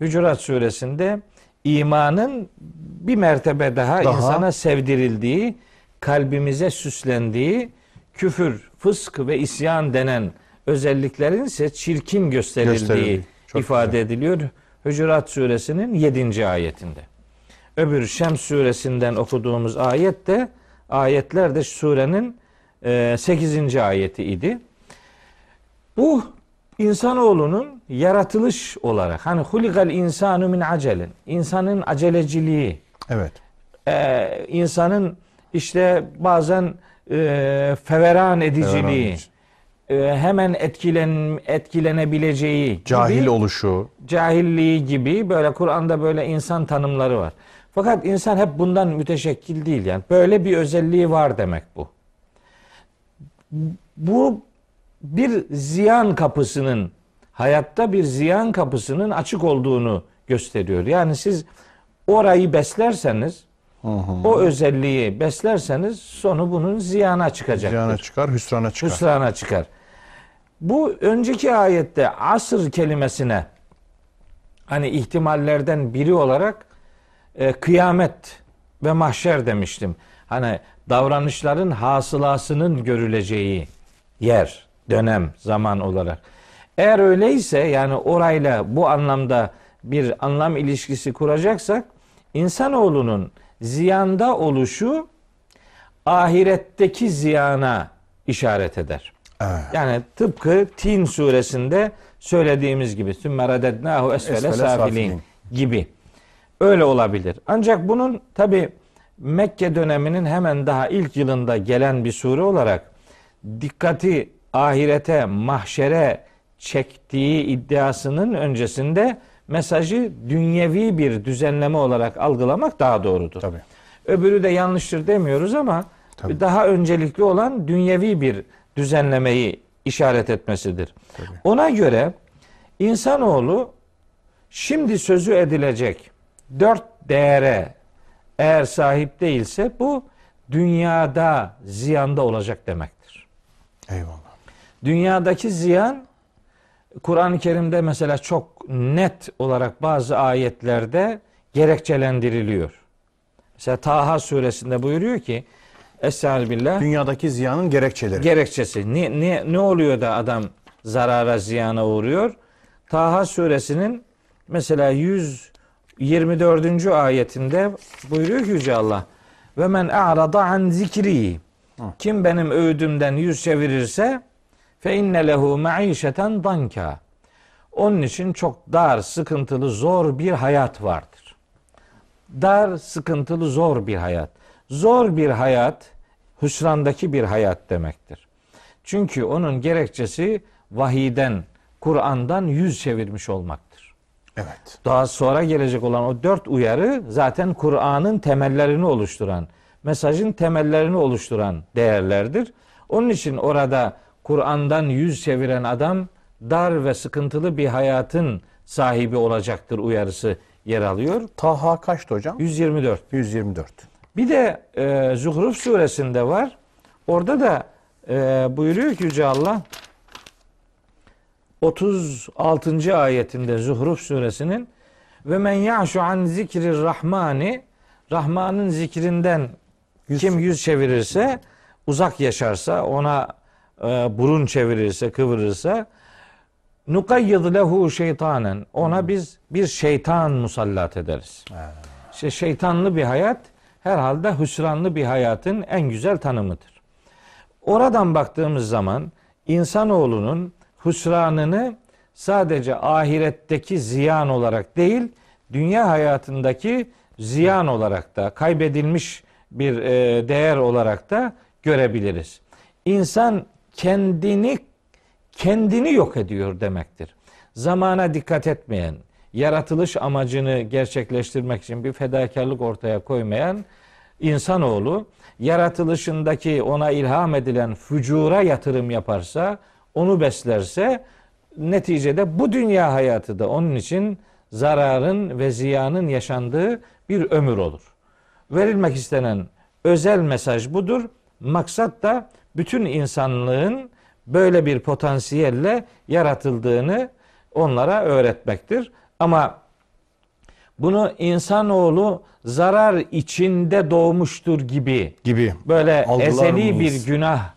Hücurat suresinde imanın bir mertebe daha, Daha. insana sevdirildiği, kalbimize süslendiği küfür, fısk ve isyan denen özelliklerin ise çirkin gösterildiği. Çok ifade ediliyor. Hücurat suresinin 7. ayetinde. Öbür Şems suresinden okuduğumuz ayet de ayetler de surenin e, 8. ayeti idi. Bu insanoğlunun yaratılış olarak hani hulikal insanu min acelin insanın aceleciliği Evet. e, insanın işte bazen e, feveran ediciliği, edici. e, hemen etkilen etkilenebileceği Cahil gibi, oluşu. cahilliği gibi böyle Kur'an'da böyle insan tanımları var. Fakat insan hep bundan müteşekkil değil yani. Böyle bir özelliği var demek bu. Bu bir ziyan kapısının hayatta bir ziyan kapısının açık olduğunu gösteriyor. Yani siz orayı beslerseniz o özelliği beslerseniz sonu bunun ziyana çıkacaktır. Ziyana çıkar, hüsrana çıkar. Hüsrana çıkar. Bu önceki ayette asır kelimesine hani ihtimallerden biri olarak e, kıyamet ve mahşer demiştim. Hani davranışların hasılasının görüleceği yer, dönem, zaman olarak. Eğer öyleyse yani orayla bu anlamda bir anlam ilişkisi kuracaksak insanoğlunun ziyanda oluşu ahiretteki ziyana işaret eder. Evet. Yani tıpkı Tin suresinde söylediğimiz gibi sümme radednahu esfele safilin. gibi. Öyle olabilir. Ancak bunun tabi Mekke döneminin hemen daha ilk yılında gelen bir sure olarak dikkati ahirete, mahşere çektiği iddiasının öncesinde mesajı dünyevi bir düzenleme olarak algılamak daha doğrudur. Tabii. Öbürü de yanlıştır demiyoruz ama Tabii. daha öncelikli olan dünyevi bir düzenlemeyi işaret etmesidir. Ona göre insanoğlu şimdi sözü edilecek dört değere eğer sahip değilse bu dünyada ziyanda olacak demektir. Eyvallah. Dünyadaki ziyan Kur'an-ı Kerim'de mesela çok net olarak bazı ayetlerde gerekçelendiriliyor. Mesela Taha suresinde buyuruyor ki Estağfirullah Dünyadaki ziyanın gerekçeleri. gerekçesi. Ne, ne, ne oluyor da adam zarara ziyana uğruyor? Taha suresinin mesela 124. ayetinde buyuruyor ki Yüce Allah ve men a'rada an zikri kim benim öğüdümden yüz çevirirse fe inne lehu maişeten danka onun için çok dar, sıkıntılı, zor bir hayat vardır. Dar, sıkıntılı, zor bir hayat. Zor bir hayat, hüsrandaki bir hayat demektir. Çünkü onun gerekçesi vahiden, Kur'an'dan yüz çevirmiş olmaktır. Evet. Daha sonra gelecek olan o dört uyarı zaten Kur'an'ın temellerini oluşturan, mesajın temellerini oluşturan değerlerdir. Onun için orada Kur'an'dan yüz çeviren adam dar ve sıkıntılı bir hayatın sahibi olacaktır uyarısı yer alıyor. Taha kaçtı hocam? 124. 124. Bir de e, Zuhruf suresinde var. Orada da e, buyuruyor ki Yüce Allah 36. ayetinde Zuhruf suresinin ve men ya'şu an zikri rahmani Rahman'ın zikrinden kim yüz çevirirse uzak yaşarsa ona burun çevirirse kıvırırsa nukayyid lehu şeytanen ona biz bir şeytan musallat ederiz. İşte şeytanlı bir hayat herhalde hüsranlı bir hayatın en güzel tanımıdır. Oradan baktığımız zaman insanoğlunun hüsranını sadece ahiretteki ziyan olarak değil, dünya hayatındaki ziyan olarak da kaybedilmiş bir e, değer olarak da görebiliriz. İnsan kendini kendini yok ediyor demektir. Zamana dikkat etmeyen, yaratılış amacını gerçekleştirmek için bir fedakarlık ortaya koymayan insanoğlu yaratılışındaki ona ilham edilen fücura yatırım yaparsa, onu beslerse neticede bu dünya hayatı da onun için zararın ve ziyanın yaşandığı bir ömür olur. Verilmek istenen özel mesaj budur. Maksat da bütün insanlığın böyle bir potansiyelle yaratıldığını onlara öğretmektir. Ama bunu insanoğlu zarar içinde doğmuştur gibi Gibi. böyle Algılar ezeli mıyız? bir günah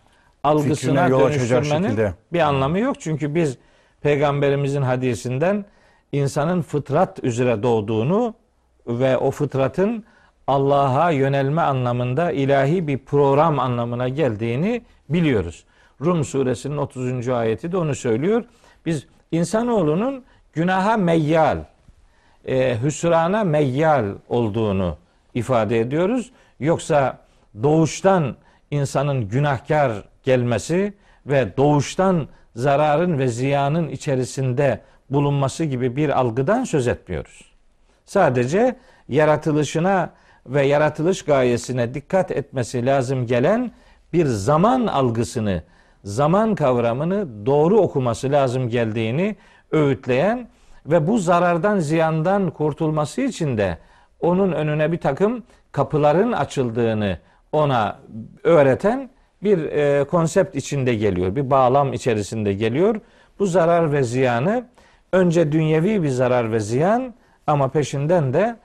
algısına dönüştürmenin bir anlamı yok. Çünkü biz peygamberimizin hadisinden insanın fıtrat üzere doğduğunu ve o fıtratın Allah'a yönelme anlamında ilahi bir program anlamına geldiğini biliyoruz. Rum suresinin 30. ayeti de onu söylüyor. Biz insanoğlunun günaha meyyal, e, hüsrana meyyal olduğunu ifade ediyoruz. Yoksa doğuştan insanın günahkar gelmesi ve doğuştan zararın ve ziyanın içerisinde bulunması gibi bir algıdan söz etmiyoruz. Sadece yaratılışına ve yaratılış gayesine dikkat etmesi lazım gelen bir zaman algısını, zaman kavramını doğru okuması lazım geldiğini öğütleyen ve bu zarardan, ziyandan kurtulması için de onun önüne bir takım kapıların açıldığını ona öğreten bir e, konsept içinde geliyor. Bir bağlam içerisinde geliyor. Bu zarar ve ziyanı önce dünyevi bir zarar ve ziyan ama peşinden de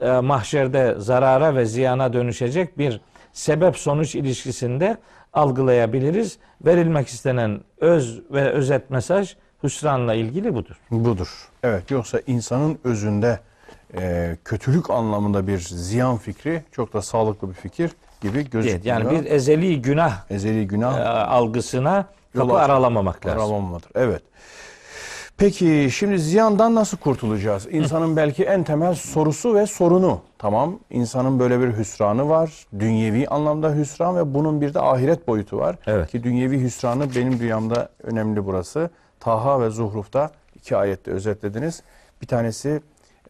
e, mahşerde zarara ve ziyana dönüşecek bir sebep sonuç ilişkisinde algılayabiliriz. Verilmek istenen öz ve özet mesaj hüsranla ilgili budur. Budur. Evet yoksa insanın özünde e, kötülük anlamında bir ziyan fikri çok da sağlıklı bir fikir gibi gözüküyor. Evet, yani bir ezeli günah ezeli e, günah algısına Yol kapı aralamamak lazım. aralamadır. Evet. Peki şimdi ziyandan nasıl kurtulacağız? İnsanın belki en temel sorusu ve sorunu. Tamam insanın böyle bir hüsranı var. Dünyevi anlamda hüsran ve bunun bir de ahiret boyutu var. Evet. Ki dünyevi hüsranı benim dünyamda önemli burası. Taha ve Zuhruf'ta iki ayette özetlediniz. Bir tanesi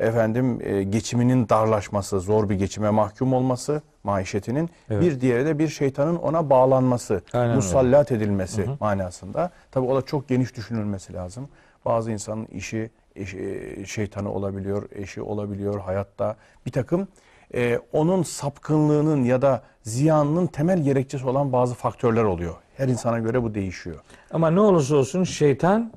efendim e, geçiminin darlaşması, zor bir geçime mahkum olması, maişetinin. Evet. Bir diğeri de bir şeytanın ona bağlanması, Aynen öyle. musallat edilmesi manasında. Tabi o da çok geniş düşünülmesi lazım. Bazı insanın işi, eşi- şeytanı olabiliyor, eşi olabiliyor hayatta. Bir takım e, onun sapkınlığının ya da ziyanının temel gerekçesi olan bazı faktörler oluyor. Her insana göre bu değişiyor. Ama ne olursa olsun şeytan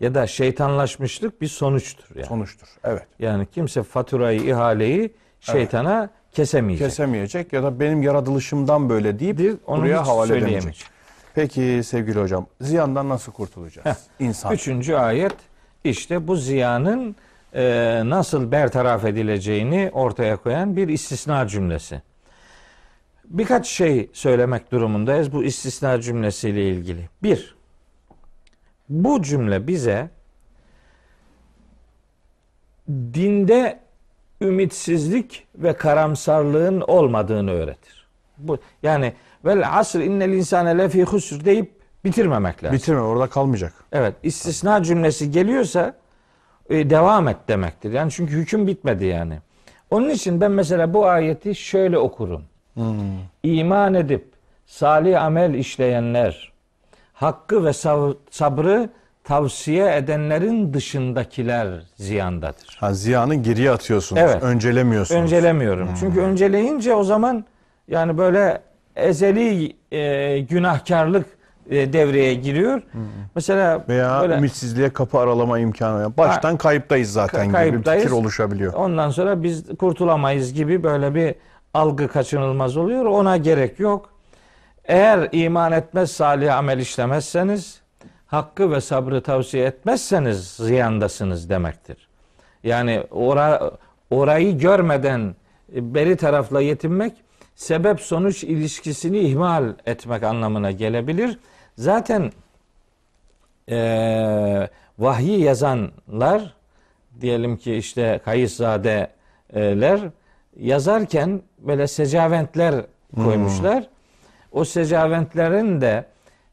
ya da şeytanlaşmışlık bir sonuçtur yani. Sonuçtur. Evet. Yani kimse faturayı, ihaleyi şeytana kesemeyecek. Kesemeyecek ya da benim yaratılışımdan böyle deyip Dir, onu buraya havale edemeyecek. Peki sevgili hocam ziyandan nasıl kurtulacağız? İnsan. Üçüncü ayet işte bu ziyanın e, nasıl bertaraf edileceğini ortaya koyan bir istisna cümlesi. Birkaç şey söylemek durumundayız bu istisna cümlesiyle ilgili. Bir, bu cümle bize dinde ümitsizlik ve karamsarlığın olmadığını öğretir. Bu yani vel asr innel insane lefi husr deyip bitirmemek lazım. Bitirme orada kalmayacak. Evet, istisna cümlesi geliyorsa e, devam et demektir. Yani çünkü hüküm bitmedi yani. Onun için ben mesela bu ayeti şöyle okurum. İman edip salih amel işleyenler, hakkı ve sabrı tavsiye edenlerin dışındakiler ziyandadır. Ha, ziyanı geriye atıyorsunuz. Evet. Öncelemiyorsunuz. Öncelemiyorum. Çünkü önceleyince o zaman yani böyle ezeli e, günahkarlık e, devreye giriyor. Mesela Veya böyle ümitsizliğe kapı aralama imkanı. yok. Baştan kayıptayız zaten Ka- gibi bir kayıptayız. fikir oluşabiliyor. ondan sonra biz kurtulamayız gibi böyle bir algı kaçınılmaz oluyor. Ona gerek yok. Eğer iman etmez, salih amel işlemezseniz, hakkı ve sabrı tavsiye etmezseniz ziyandasınız demektir. Yani ora, orayı görmeden beri tarafla yetinmek sebep sonuç ilişkisini ihmal etmek anlamına gelebilir. Zaten eee vahyi yazanlar diyelim ki işte Kayıszadeler yazarken böyle secaventler koymuşlar. O secaventlerin de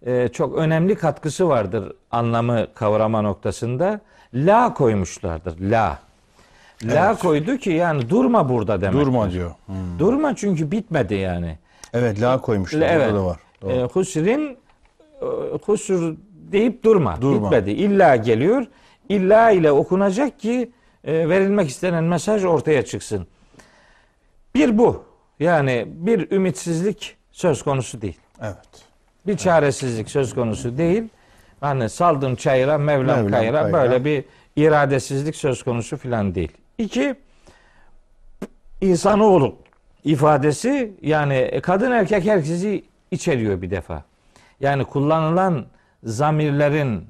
e, çok önemli katkısı vardır anlamı kavrama noktasında. La koymuşlardır. La. La Evet. koydu ki yani durma burada demek. Durma diyor. Hmm. Durma çünkü bitmedi yani. Evet la koymuşlar. Evet. Burada da var. Doğru. E, husrin husur deyip durma. Durma. Bitmedi. İlla geliyor. İlla ile okunacak ki e, verilmek istenen mesaj ortaya çıksın. Bir bu. Yani bir ümitsizlik söz konusu değil. evet. Bir çaresizlik söz konusu değil. Hani saldım çayıra Mevlam, Mevlam kayıra, kayıra. böyle bir iradesizlik söz konusu filan değil. İki, insanoğlu ifadesi yani kadın erkek herkesi içeriyor bir defa. Yani kullanılan zamirlerin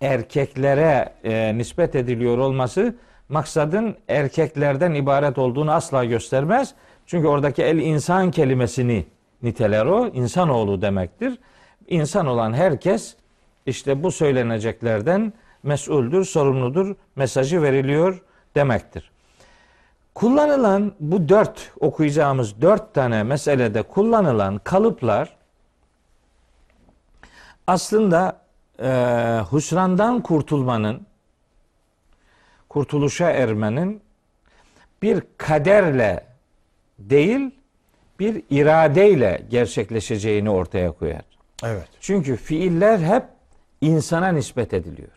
erkeklere e, nispet ediliyor olması maksadın erkeklerden ibaret olduğunu asla göstermez. Çünkü oradaki el insan kelimesini niteler o. insanoğlu demektir. İnsan olan herkes işte bu söyleneceklerden mesuldür, sorumludur mesajı veriliyor demektir. Kullanılan bu dört okuyacağımız dört tane meselede kullanılan kalıplar aslında e, husrandan kurtulmanın, kurtuluşa ermenin bir kaderle değil, bir iradeyle gerçekleşeceğini ortaya koyar. Evet. Çünkü fiiller hep insana nispet ediliyor.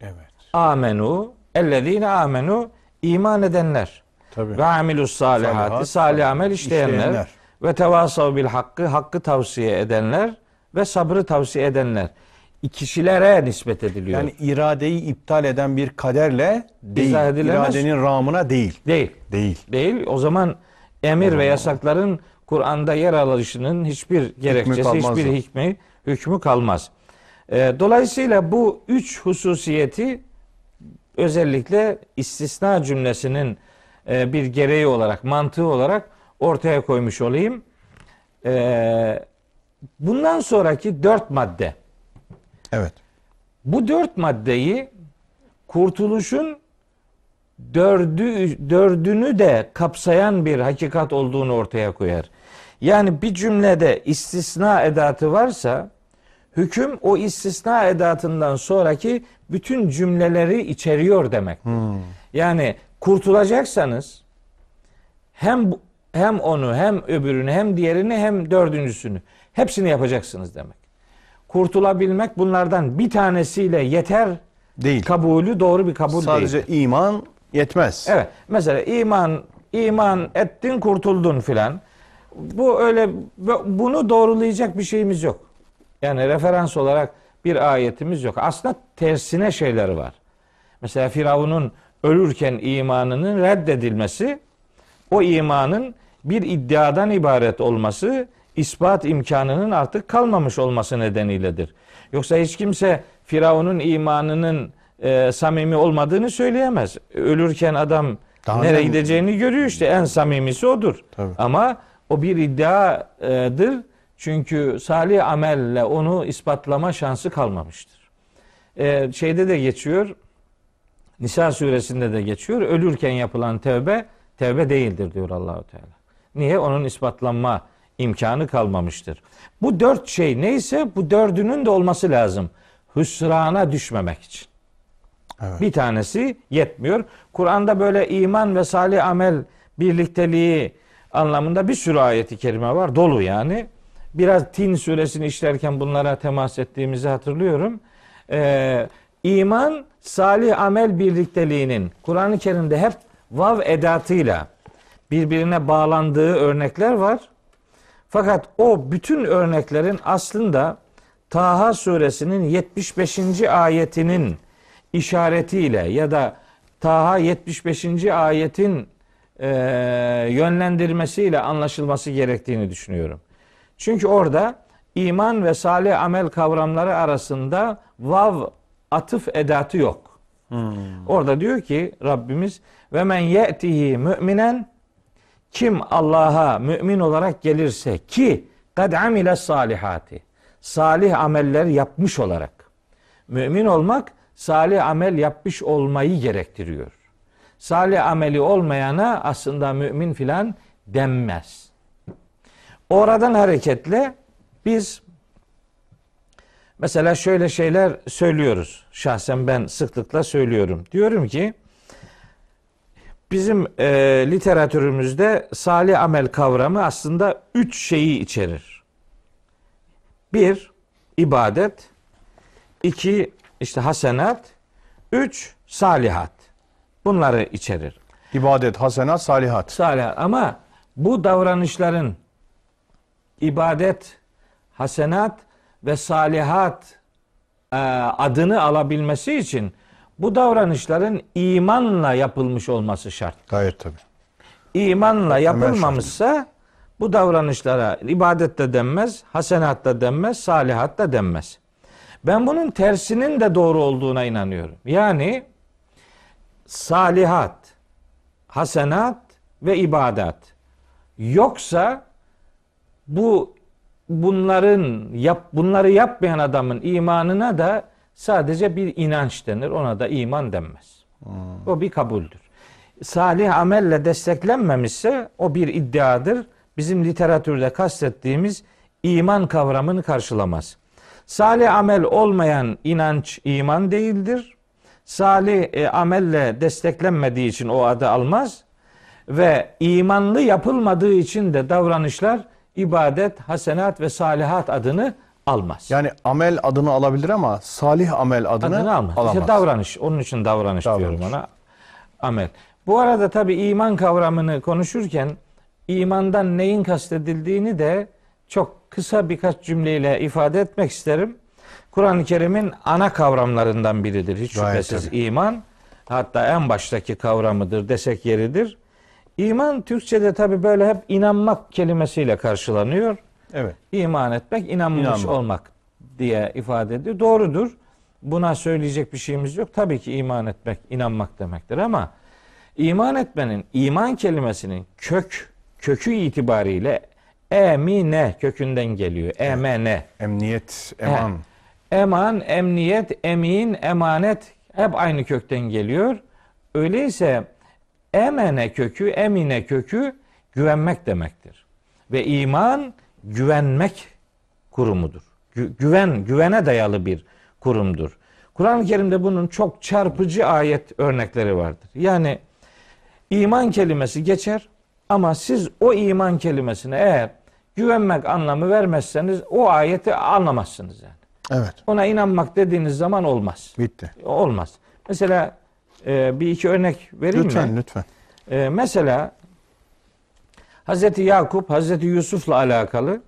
Evet. Amenu, ellezine amenu, iman edenler. Tabii. Ve amilus salihati, Salihat, salih amel işleyenler. işleyenler. Ve tevasav bil hakkı, hakkı tavsiye edenler ve sabrı tavsiye edenler. Kişilere nispet ediliyor. Yani iradeyi iptal eden bir kaderle değil. İradenin ramına değil. değil. Değil. Değil. O zaman emir ve yasakların Kur'an'da yer alışının hiçbir gerekçesi, kalmaz hiçbir o. hikmi, hükmü kalmaz. Ee, dolayısıyla bu üç hususiyeti özellikle istisna cümlesinin e, bir gereği olarak, mantığı olarak ortaya koymuş olayım. Ee, bundan sonraki dört madde. Evet. Bu dört maddeyi kurtuluşun dördü, dördünü de kapsayan bir hakikat olduğunu ortaya koyar. Yani bir cümlede istisna edatı varsa hüküm o istisna edatından sonraki bütün cümleleri içeriyor demek. Yani kurtulacaksanız hem hem onu hem öbürünü hem diğerini hem dördüncüsünü hepsini yapacaksınız demek. Kurtulabilmek bunlardan bir tanesiyle yeter Değil. kabulü doğru bir kabul Sadece değil. iman yetmez. Evet. Mesela iman iman ettin kurtuldun filan. Bu öyle bunu doğrulayacak bir şeyimiz yok. Yani referans olarak bir ayetimiz yok. Aslında tersine şeyleri var. Mesela Firavun'un ölürken imanının reddedilmesi o imanın bir iddiadan ibaret olması ispat imkanının artık kalmamış olması nedeniyledir. Yoksa hiç kimse Firavun'un imanının e, samimi olmadığını söyleyemez. Ölürken adam Daha nereye ne- gideceğini görüyor işte en samimisi odur. Tabii. Ama o bir iddiadır. Çünkü salih amelle onu ispatlama şansı kalmamıştır. E, şeyde de geçiyor. Nisa suresinde de geçiyor. Ölürken yapılan tevbe tevbe değildir diyor Allahu Teala. Niye? Onun ispatlanma imkanı kalmamıştır. Bu dört şey neyse bu dördünün de olması lazım. Hüsrana düşmemek için. Evet. Bir tanesi yetmiyor. Kur'an'da böyle iman ve salih amel birlikteliği anlamında bir sürü ayeti kerime var. Dolu yani. Biraz Tin suresini işlerken bunlara temas ettiğimizi hatırlıyorum. Ee, iman, salih amel birlikteliğinin Kur'an-ı Kerim'de hep vav edatıyla birbirine bağlandığı örnekler var. Fakat o bütün örneklerin aslında Taha suresinin 75. ayetinin işaretiyle ya da Taha 75. ayetin e, yönlendirmesiyle anlaşılması gerektiğini düşünüyorum. Çünkü orada iman ve salih amel kavramları arasında vav atıf edatı yok. Orada diyor ki Rabbimiz ve men ye'tihi müminen kim Allah'a mümin olarak gelirse ki kad amile salihati salih ameller yapmış olarak mümin olmak salih amel yapmış olmayı gerektiriyor. Salih ameli olmayana aslında mümin filan denmez. Oradan hareketle biz mesela şöyle şeyler söylüyoruz. Şahsen ben sıklıkla söylüyorum. Diyorum ki bizim e, literatürümüzde salih amel kavramı aslında üç şeyi içerir. Bir, ibadet. iki işte hasenat. Üç, salihat. Bunları içerir. İbadet, hasenat, salihat. Salihat. Ama bu davranışların ibadet, hasenat ve salihat e, adını alabilmesi için bu davranışların imanla yapılmış olması şart. Gayet tabii. İmanla yapılmamışsa bu davranışlara ibadet de denmez, hasenat da denmez, salihat da denmez. Ben bunun tersinin de doğru olduğuna inanıyorum. Yani salihat, hasenat ve ibadat. Yoksa bu bunların yap bunları yapmayan adamın imanına da sadece bir inanç denir. Ona da iman denmez. O bir kabuldür. Salih amelle desteklenmemişse o bir iddiadır. Bizim literatürde kastettiğimiz iman kavramını karşılamaz. Salih amel olmayan inanç iman değildir. Salih e, amelle desteklenmediği için o adı almaz ve imanlı yapılmadığı için de davranışlar ibadet, hasenat ve salihat adını almaz. Yani amel adını alabilir ama salih amel adını, adını almaz. alamaz. İşte davranış. Onun için davranış, Davranış. diyorum ona. Amel. Bu arada tabi iman kavramını konuşurken imandan neyin kastedildiğini de çok kısa birkaç cümleyle ifade etmek isterim. Kur'an-ı Kerim'in ana kavramlarından biridir. Hiç Gayet şüphesiz tabii. iman. Hatta en baştaki kavramıdır desek yeridir. İman Türkçe'de tabi böyle hep inanmak kelimesiyle karşılanıyor. Evet. İman etmek, inanmış İnanmak. olmak diye ifade ediyor. Doğrudur. Buna söyleyecek bir şeyimiz yok. Tabii ki iman etmek, inanmak demektir ama iman etmenin, iman kelimesinin kök, kökü itibariyle emine kökünden geliyor. Emene. Emniyet, eman. Eman, emniyet, emin, emanet hep aynı kökten geliyor. Öyleyse emene kökü, emine kökü güvenmek demektir. Ve iman güvenmek kurumudur. Gü- güven, güvene dayalı bir kurumdur. Kur'an-ı Kerim'de bunun çok çarpıcı ayet örnekleri vardır. Yani iman kelimesi geçer ama siz o iman kelimesine eğer güvenmek anlamı vermezseniz o ayeti anlamazsınız yani. Evet. Ona inanmak dediğiniz zaman olmaz. Bitti. Olmaz. Mesela e, bir iki örnek vereyim Lütfen, mi? lütfen. E, mesela Hazreti Yakup Hazreti Yusuf'la alakalı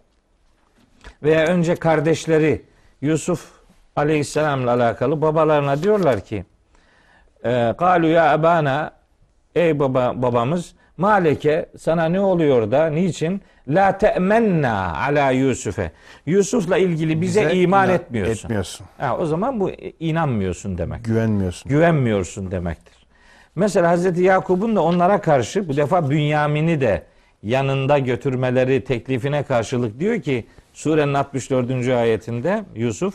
veya önce kardeşleri Yusuf Aleyhisselam'la alakalı babalarına diyorlar ki e, Kalu ya abana ey baba babamız maleke sana ne oluyor da niçin la te'menna ala Yusuf'e Yusuf'la ilgili bize, Bize iman inan- etmiyorsun. Etmiyorsun. Ha, o zaman bu inanmıyorsun demek. Güvenmiyorsun. Güvenmiyorsun demektir. Mesela Hazreti Yakup'un da onlara karşı bu defa Bünyamin'i de yanında götürmeleri teklifine karşılık diyor ki surenin 64. ayetinde Yusuf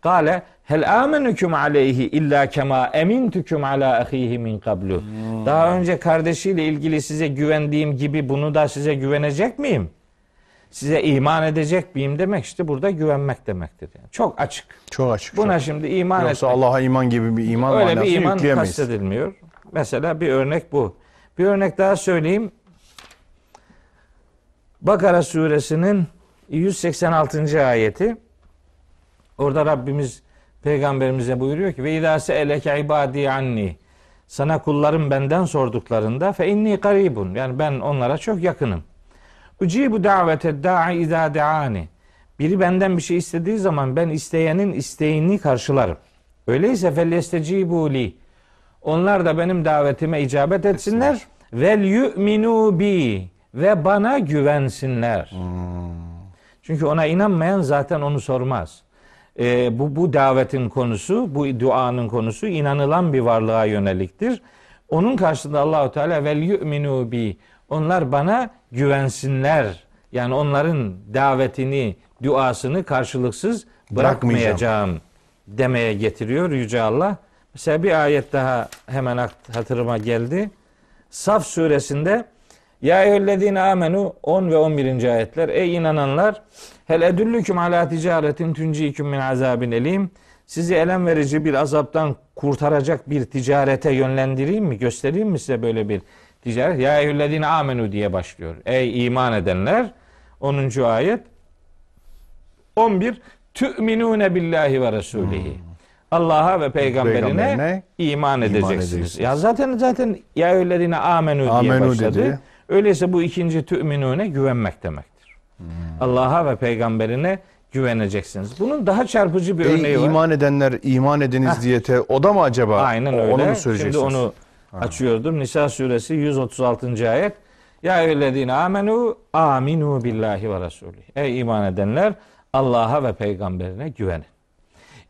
Kale hel amenüküm aleyhi illa kema emintüküm ala ahihi min kablu. Daha önce kardeşiyle ilgili size güvendiğim gibi bunu da size güvenecek miyim? Size iman edecek miyim demek işte burada güvenmek demektir. Yani. Çok açık. Çok açık. Buna çok. şimdi iman Yoksa etmek. Allah'a iman gibi bir iman Öyle bir iman yükleyemeyiz. kastedilmiyor. Mesela bir örnek bu. Bir örnek daha söyleyeyim. Bakara suresinin 186. ayeti. Orada Rabbimiz peygamberimize buyuruyor ki ve idase eleke ibadi anni. Sana kullarım benden sorduklarında fe inni garibun. Yani ben onlara çok yakınım. Ucibu davete da'i izâ de'ani. Biri benden bir şey istediği zaman ben isteyenin isteğini karşılarım. Öyleyse fellestecibu li. Onlar da benim davetime icabet etsinler. Vel yu'minu bi ve bana güvensinler. Çünkü ona inanmayan zaten onu sormaz. Ee, bu bu davetin konusu, bu duanın konusu inanılan bir varlığa yöneliktir. Onun karşısında Allahu Teala vel yu'minu bi. Onlar bana güvensinler. Yani onların davetini, duasını karşılıksız bırakmayacağım demeye getiriyor Yüce Allah. Mesela bir ayet daha hemen hatırıma geldi. Saf suresinde Ya eyyühellezine amenu 10 ve 11. ayetler. Ey inananlar hel edüllüküm ala ticaretin tunciküm min azabin elim. Sizi elem verici bir azaptan kurtaracak bir ticarete yönlendireyim mi? Göstereyim mi size böyle bir ticaret? Ya eyyühellezine amenu diye başlıyor. Ey iman edenler 10. ayet 11 Tü'minune billahi ve resulihi. Allah'a ve peygamberine, Peygamberine iman edeceksiniz. edeceksiniz. Ya zaten zaten ya eyyühellezine amenu diye Amenu başladı. dedi. Öyleyse bu ikinci tü'minune güvenmek demektir. Hmm. Allah'a ve peygamberine güveneceksiniz. Bunun daha çarpıcı bir örneği Ey var. iman edenler iman ediniz diyete o da mı acaba? Aynen öyle. Onu mu Şimdi söyleyeceksiniz? onu açıyordum. Nisa suresi 136. ayet. Ya eyyühellezine amenu aminu billahi ve resulih. Ey iman edenler Allah'a ve peygamberine güvenin.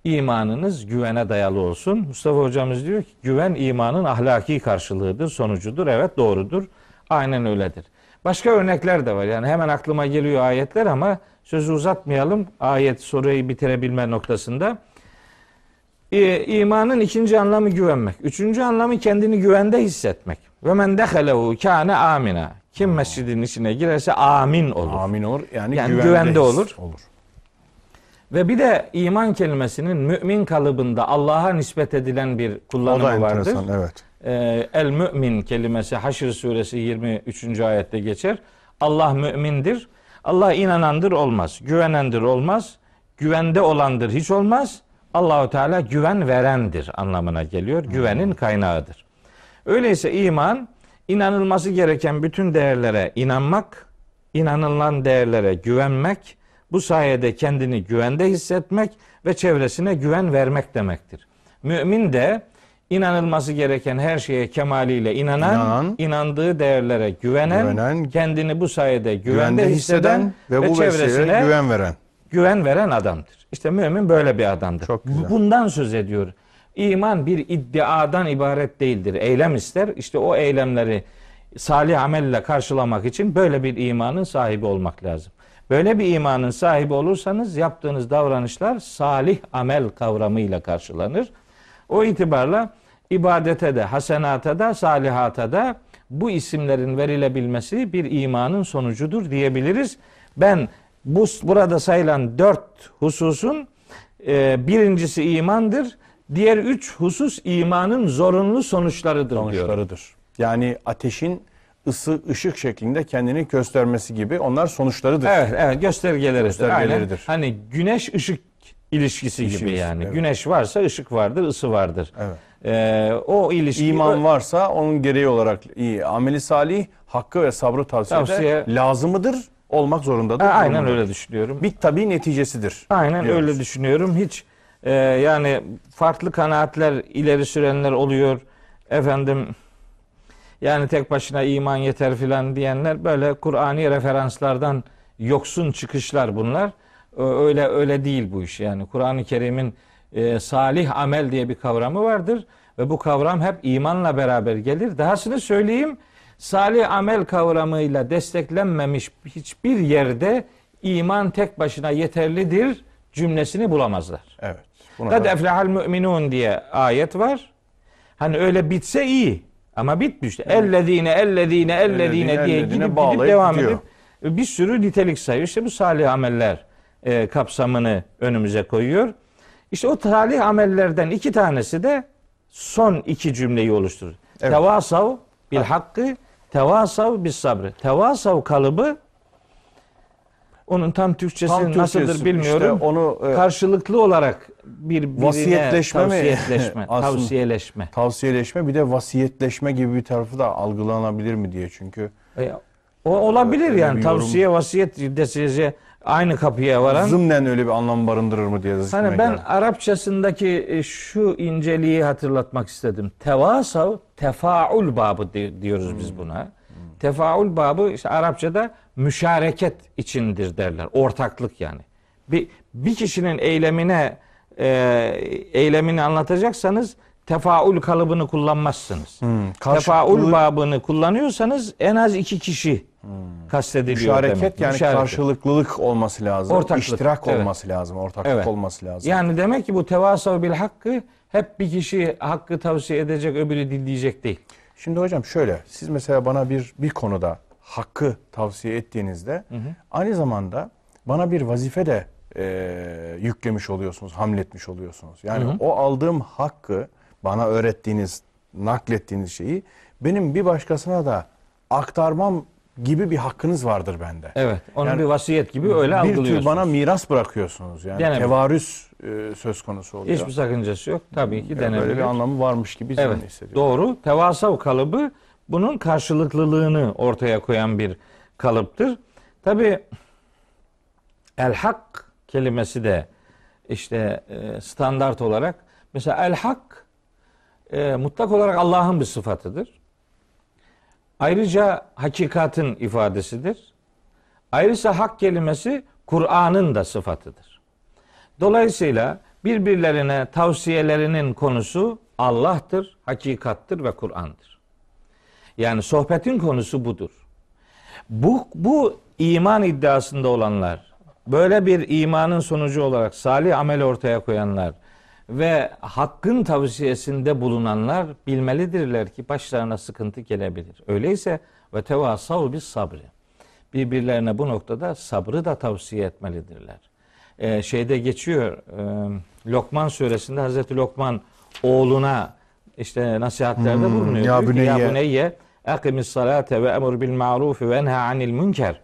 İmanınız güvene dayalı olsun. Mustafa hocamız diyor ki güven imanın ahlaki karşılığıdır, sonucudur. Evet doğrudur. Aynen öyledir. Başka örnekler de var. Yani hemen aklıma geliyor ayetler ama sözü uzatmayalım. Ayet soruyu bitirebilme noktasında. İmanın ikinci anlamı güvenmek. Üçüncü anlamı kendini güvende hissetmek. Ve men dehalehu kâne amina. Kim mescidin içine girerse amin olur. Amin olur. Yani, Yani güvende güvende olur. olur. Ve bir de iman kelimesinin mümin kalıbında Allah'a nispet edilen bir kullanımı vardır. evet. Ee, El mümin kelimesi Haşr suresi 23. ayette geçer. Allah mümindir. Allah inanandır olmaz. Güvenendir olmaz. Güvende olandır hiç olmaz. Allahu Teala güven verendir anlamına geliyor. Güvenin kaynağıdır. Öyleyse iman inanılması gereken bütün değerlere inanmak, inanılan değerlere güvenmek, bu sayede kendini güvende hissetmek ve çevresine güven vermek demektir. Mümin de inanılması gereken her şeye kemaliyle inanan, İnanan, inandığı değerlere güvenen, güvenen, kendini bu sayede güvende, Güvende hisseden, hisseden ve bu çevresine güven veren. güven veren adamdır. İşte mümin böyle bir adamdır. Çok güzel. Bundan söz ediyor. İman bir iddiadan ibaret değildir. Eylem ister. İşte o eylemleri salih amelle karşılamak için böyle bir imanın sahibi olmak lazım. Böyle bir imanın sahibi olursanız yaptığınız davranışlar salih amel kavramıyla karşılanır. O itibarla ibadete de, hasenata da, salihata da bu isimlerin verilebilmesi bir imanın sonucudur diyebiliriz. Ben bu burada sayılan dört hususun e, birincisi imandır. Diğer üç husus imanın zorunlu sonuçlarıdır sonuçlarıdır. Yani ateşin ısı ışık şeklinde kendini göstermesi gibi onlar sonuçlarıdır. Evet, evet göstergeleridir. Göstergeleridir. Aynen. Hani güneş ışık ilişkisi gibi İlişkisi, yani. evet. Güneş varsa ışık vardır, ısı vardır. Evet. Ee, o ilişki İman varsa onun gereği olarak iyi. Ameli salih hakkı ve sabrı tavsiyede Tavsiye- lazımıdır, olmak zorundadır. Ha, aynen zorundadır. öyle düşünüyorum. Bir tabi neticesidir. Aynen diyoruz. öyle düşünüyorum. Hiç e, yani farklı kanaatler ileri sürenler oluyor. Efendim yani tek başına iman yeter filan diyenler böyle Kur'ani referanslardan yoksun çıkışlar bunlar. Öyle öyle değil bu iş. Yani Kur'an-ı Kerim'in e, salih amel diye bir kavramı vardır ve bu kavram hep imanla beraber gelir. Dahasını söyleyeyim. Salih amel kavramıyla desteklenmemiş hiçbir yerde iman tek başına yeterlidir cümlesini bulamazlar. Evet. Kad eflehal müminun diye ayet var. Hani öyle bitse iyi ama bitmiş. Ellezine ellezine ellezine diye gidip gidip devam gidiyor. edip bir sürü nitelik sayıyor. İşte bu salih ameller e, kapsamını önümüze koyuyor. İşte o salih amellerden iki tanesi de son iki cümleyi oluşturur. Evet. Tevasav bil hakkı, tevasav bis sabrı. Tevasav kalıbı onun tam Türkçesi Tam nasıldır Türkçesi, bilmiyorum. işte onu e, karşılıklı olarak birbirine Vasiyetleşme mi? tavsiyeleşme, [LAUGHS] tavsiyeleşme. tavsiyeleşme bir de vasiyetleşme gibi bir tarafı da algılanabilir mi diye çünkü E, O olabilir Öyle yani bir tavsiye vasiyet desece aynı kapıya varan. zımnen öyle bir anlam barındırır mı diye Hani ben geldi. Arapçasındaki e, şu inceliği hatırlatmak istedim. Tevasav, tefaul babı di- diyoruz biz buna. Tefaul babı işte Arapçada müşareket içindir derler. Ortaklık yani. Bir, bir kişinin eylemine e, eylemini anlatacaksanız tefaul kalıbını kullanmazsınız. Hmm, Tefaul karşılıklı- babını kullanıyorsanız en az iki kişi kastediliyor Müşareket demek. yani Müşareket. karşılıklılık olması lazım. Ortaklık, İştirak evet. olması lazım. Ortaklık Evet. olması lazım. Yani demek ki bu tevasav bil hakkı hep bir kişi hakkı tavsiye edecek öbürü dinleyecek değil. Şimdi hocam şöyle siz mesela bana bir bir konuda hakkı tavsiye ettiğinizde aynı zamanda bana bir vazife de e, yüklemiş oluyorsunuz, hamletmiş oluyorsunuz. Yani o aldığım hakkı bana öğrettiğiniz, naklettiğiniz şeyi benim bir başkasına da aktarmam gibi bir hakkınız vardır bende. Evet. Onun Yani bir vasiyet gibi öyle bir algılıyorsunuz. tür bana miras bırakıyorsunuz. Yani Denebilir. tevarüs e, söz konusu oluyor. Hiçbir sakıncası yok. Tabii ki Yani denebilir. böyle bir anlamı varmış gibi Evet. hissediyorum. Doğru. Tevasav kalıbı bunun karşılıklılığını ortaya koyan bir kalıptır. Tabii el hak kelimesi de işte e, standart olarak mesela el hak e, mutlak olarak Allah'ın bir sıfatıdır. Ayrıca hakikatin ifadesidir. Ayrıca hak kelimesi Kur'an'ın da sıfatıdır. Dolayısıyla birbirlerine tavsiyelerinin konusu Allah'tır, hakikattır ve Kur'an'dır. Yani sohbetin konusu budur. Bu, bu iman iddiasında olanlar, böyle bir imanın sonucu olarak salih amel ortaya koyanlar ve hakkın tavsiyesinde bulunanlar bilmelidirler ki başlarına sıkıntı gelebilir. Öyleyse ve tevasav bis sabri. Birbirlerine bu noktada sabrı da tavsiye etmelidirler. e, şeyde geçiyor. E, Lokman suresinde Hazreti Lokman oğluna işte nasihatlerde Hmm, bulunuyor. ya ki, ya büneyye." buneyye akimis salate ve emur bil ma'ruf ve enha anil münker.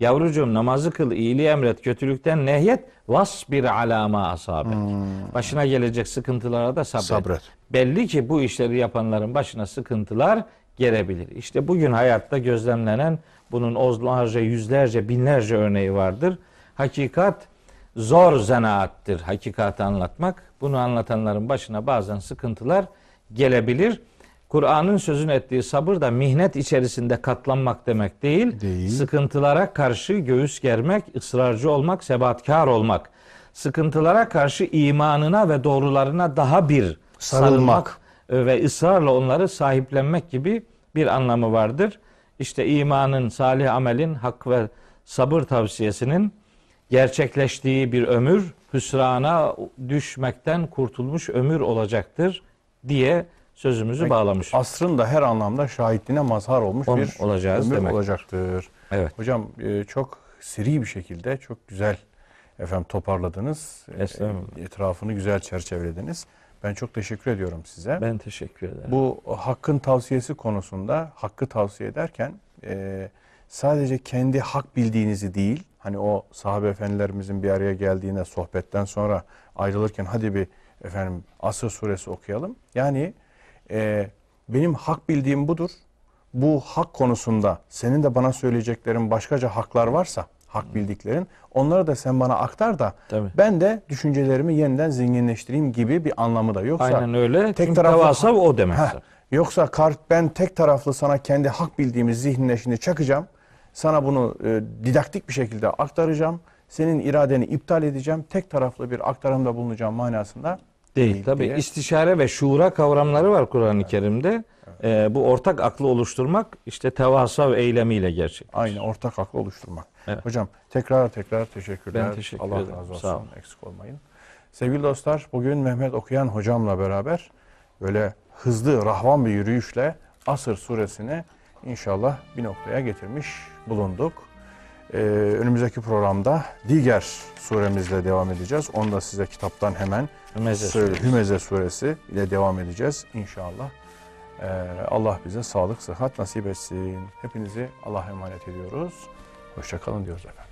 Yavrucuğum namazı kıl, iyiliği emret, kötülükten nehyet. Vasbir ala ma asabe. Başına gelecek sıkıntılara da sabret. Sabret. Belli ki bu işleri yapanların başına sıkıntılar gelebilir. İşte bugün hayatta gözlemlenen bunun onlarca, yüzlerce, binlerce örneği vardır. Hakikat zor zanaattır hakikati anlatmak. Bunu anlatanların başına bazen sıkıntılar gelebilir. Kur'an'ın sözünü ettiği sabır da mihnet içerisinde katlanmak demek değil. Değil. Sıkıntılara karşı göğüs germek, ısrarcı olmak, sebatkar olmak. Sıkıntılara karşı imanına ve doğrularına daha bir Sarılmak. sarılmak ve ısrarla onları sahiplenmek gibi bir anlamı vardır. İşte imanın, salih amelin, hak ve sabır tavsiyesinin gerçekleştiği bir ömür hüsrana düşmekten kurtulmuş ömür olacaktır diye sözümüzü bağlamış. Asrın da her anlamda şahitliğine mazhar olmuş On- bir olacağız ömür demek. olacaktır. Evet. Hocam e, çok seri bir şekilde çok güzel efendim toparladınız. E. Etrafını güzel çerçevelediniz. Ben çok teşekkür ediyorum size. Ben teşekkür ederim. Bu hakkın tavsiyesi konusunda hakkı tavsiye ederken e, sadece kendi hak bildiğinizi değil, hani o sahabe efendilerimizin bir araya geldiğinde sohbetten sonra ayrılırken hadi bir efendim Asr suresi okuyalım. Yani e, benim hak bildiğim budur. Bu hak konusunda senin de bana söyleyeceklerin başkaca haklar varsa, hak bildiklerin, onları da sen bana aktar da Tabii. ben de düşüncelerimi yeniden zenginleştireyim gibi bir anlamı da yoksa Aynen öyle. tek taraflı- o demek. Heh, yoksa kar, ben tek taraflı sana kendi hak bildiğimi zihnine şimdi çakacağım. Sana bunu e, didaktik bir şekilde aktaracağım. Senin iradeni iptal edeceğim. Tek taraflı bir aktarımda bulunacağım manasında Değil. Tabii diye. istişare ve şura kavramları var Kur'an-ı Kerim'de. Ee, bu ortak aklı oluşturmak işte tevasav eylemiyle gerçek. Aynı ortak aklı oluşturmak. Evet. Hocam tekrar tekrar teşekkürler. Ben teşekkür Allah ederim. razı Sağ olsun. olun. Eksik olmayın. Sevgili dostlar bugün Mehmet Okuyan hocamla beraber böyle hızlı rahvan bir yürüyüşle Asır suresini inşallah bir noktaya getirmiş bulunduk. Ee, önümüzdeki programda diğer suremizle devam edeceğiz. Onu da size kitaptan hemen Hümeze suresi. Hümeze suresi ile devam edeceğiz inşallah. Ee, Allah bize sağlık, sıhhat nasip etsin. Hepinizi Allah'a emanet ediyoruz. Hoşçakalın diyoruz efendim.